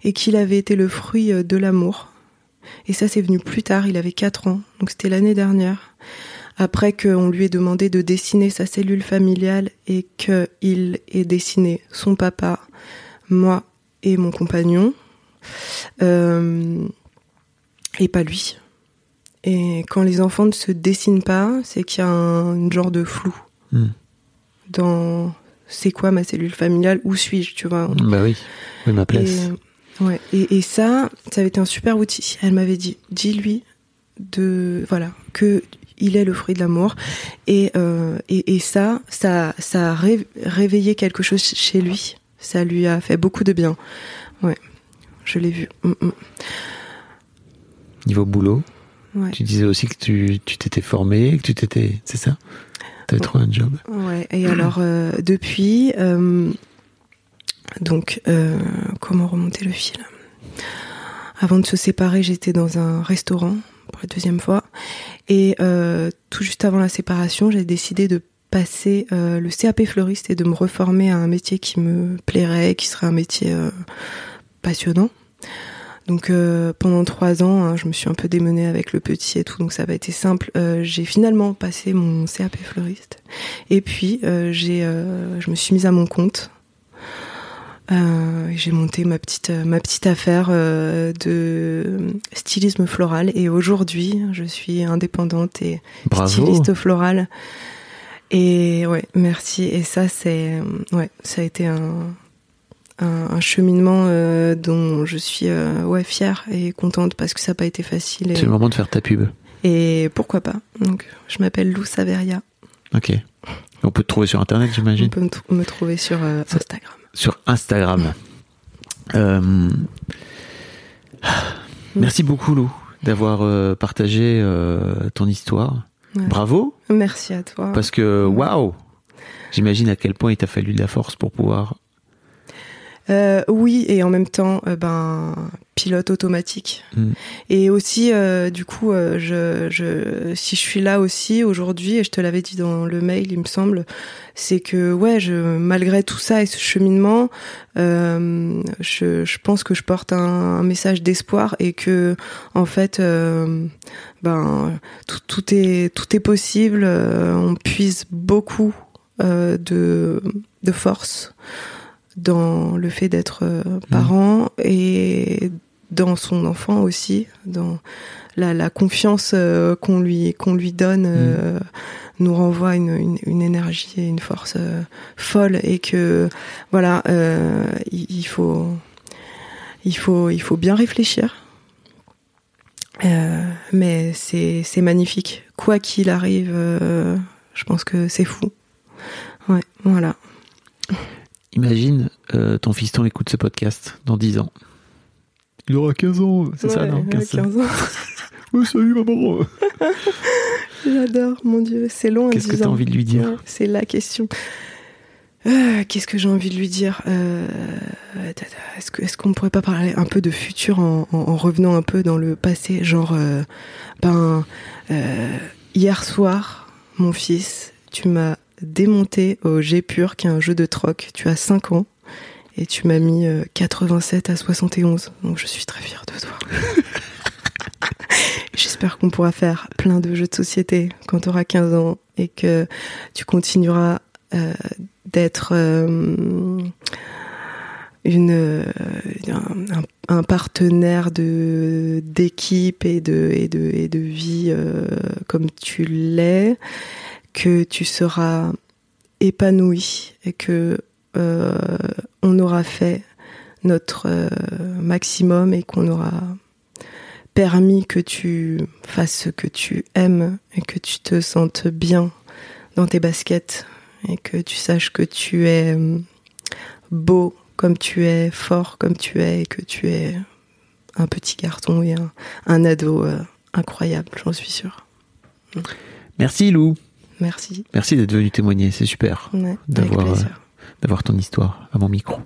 et qu'il avait été le fruit euh, de l'amour. Et ça, c'est venu plus tard, il avait 4 ans, donc c'était l'année dernière après qu'on lui ait demandé de dessiner sa cellule familiale et qu'il ait dessiné son papa, moi et mon compagnon, euh, et pas lui. Et quand les enfants ne se dessinent pas, c'est qu'il y a un, une genre de flou Hmm. dans c'est quoi ma cellule familiale, où suis-je, tu vois. bah oui, oui ma place. Et, ouais, et, et ça, ça avait été un super outil. Elle m'avait dit, dis-lui de, voilà, que il est le fruit de l'amour. Et, euh, et, et ça, ça, ça a ré- réveillé quelque chose chez lui. Ça lui a fait beaucoup de bien. Ouais, je l'ai vu. Mm, mm. Niveau boulot, Ouais. tu disais aussi que tu tu t'étais formé, que tu t'étais, c'est ça? Un job. Ouais, et alors euh, depuis, euh, donc euh, comment remonter le fil? Avant de se séparer, j'étais dans un restaurant pour la deuxième fois, et tout juste avant la séparation, j'ai décidé de passer le CAP fleuriste et de me reformer à un métier qui me plairait, qui serait un métier passionnant. Donc euh, pendant trois ans, hein, je me suis un peu démenée avec le petit et tout, donc ça va été simple. Euh, j'ai finalement passé mon CAP fleuriste. Et puis euh, j'ai, euh, je me suis mise à mon compte. Euh, j'ai monté ma petite ma petite affaire euh, de stylisme floral et aujourd'hui je suis indépendante et Bravo. styliste floral et ouais merci et ça c'est ouais ça a été un un, un cheminement euh, dont je suis euh, ouais fière et contente parce que ça n'a pas été facile et, C'est le moment de faire ta pub. et pourquoi pas donc je m'appelle Lou Saveria Ok. On peut te trouver sur internet, on j'imagine. peut me, tr- me trouver sur euh, Instagram Sur Instagram. Merci beaucoup, Lou, d'avoir partagé ton histoire. Ouais. Bravo, merci à toi parce que waouh, j'imagine à quel point il t'a fallu de la force pour pouvoir. Euh, oui, et en même temps, euh, ben pilote automatique. Mm. Et aussi, euh, du coup, je, je, si je suis là aussi aujourd'hui, et je te l'avais dit dans le mail, il me semble, c'est que ouais, je, malgré tout ça et ce cheminement, je, je pense que je porte un, un message d'espoir et que en fait, ben tout, tout est tout est possible. on puise beaucoup de de force dans le fait d'être euh, parent et dans son enfant aussi, dans la, la confiance euh, qu'on lui qu'on lui donne euh, nous renvoie une, une, une énergie et une force euh, folle et que voilà il, il faut il faut il faut bien réfléchir. Mais c'est c'est magnifique. Quoi qu'il arrive je pense que c'est fou. Ouais voilà Imagine euh, ton fiston écoute ce podcast dans 10 ans. Il aura 15 ans, c'est ça, non ouais, 15 ans. 15 ans. Ouais, salut maman. J'adore, mon Dieu, c'est long. à Qu'est-ce que 10 t'as ans. envie de lui dire Ouais, C'est la question. Euh, Qu'est-ce que j'ai envie de lui dire euh, Est-ce qu'on pourrait pas parler un peu de futur en, en- en revenant un peu dans le passé Genre, euh, ben, euh, hier soir, mon fils, tu m'as démonté au G Pur, qui est un jeu de troc. Tu as 5 ans et tu m'as mis euh, 87 à 71. Donc je suis très fière de toi. J'espère qu'on pourra faire plein de jeux de société quand tu auras 15 ans et que tu continueras euh, d'être euh, euh, un, partenaire d'équipe et de et de vie euh, comme tu l'es que tu seras épanoui et que euh, on aura fait notre euh, maximum et qu'on aura permis que tu fasses ce que tu aimes et que tu te sentes bien dans tes baskets et que tu saches que tu es euh, beau comme tu es, fort comme tu es et que tu es un petit garçon et un, ado incroyable, j'en suis sûre. Merci Lou. Merci. Merci d'être venu témoigner, c'est super Ouais, avec D'avoir, plaisir. d'avoir ton histoire à mon micro.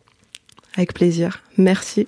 Avec plaisir. Merci.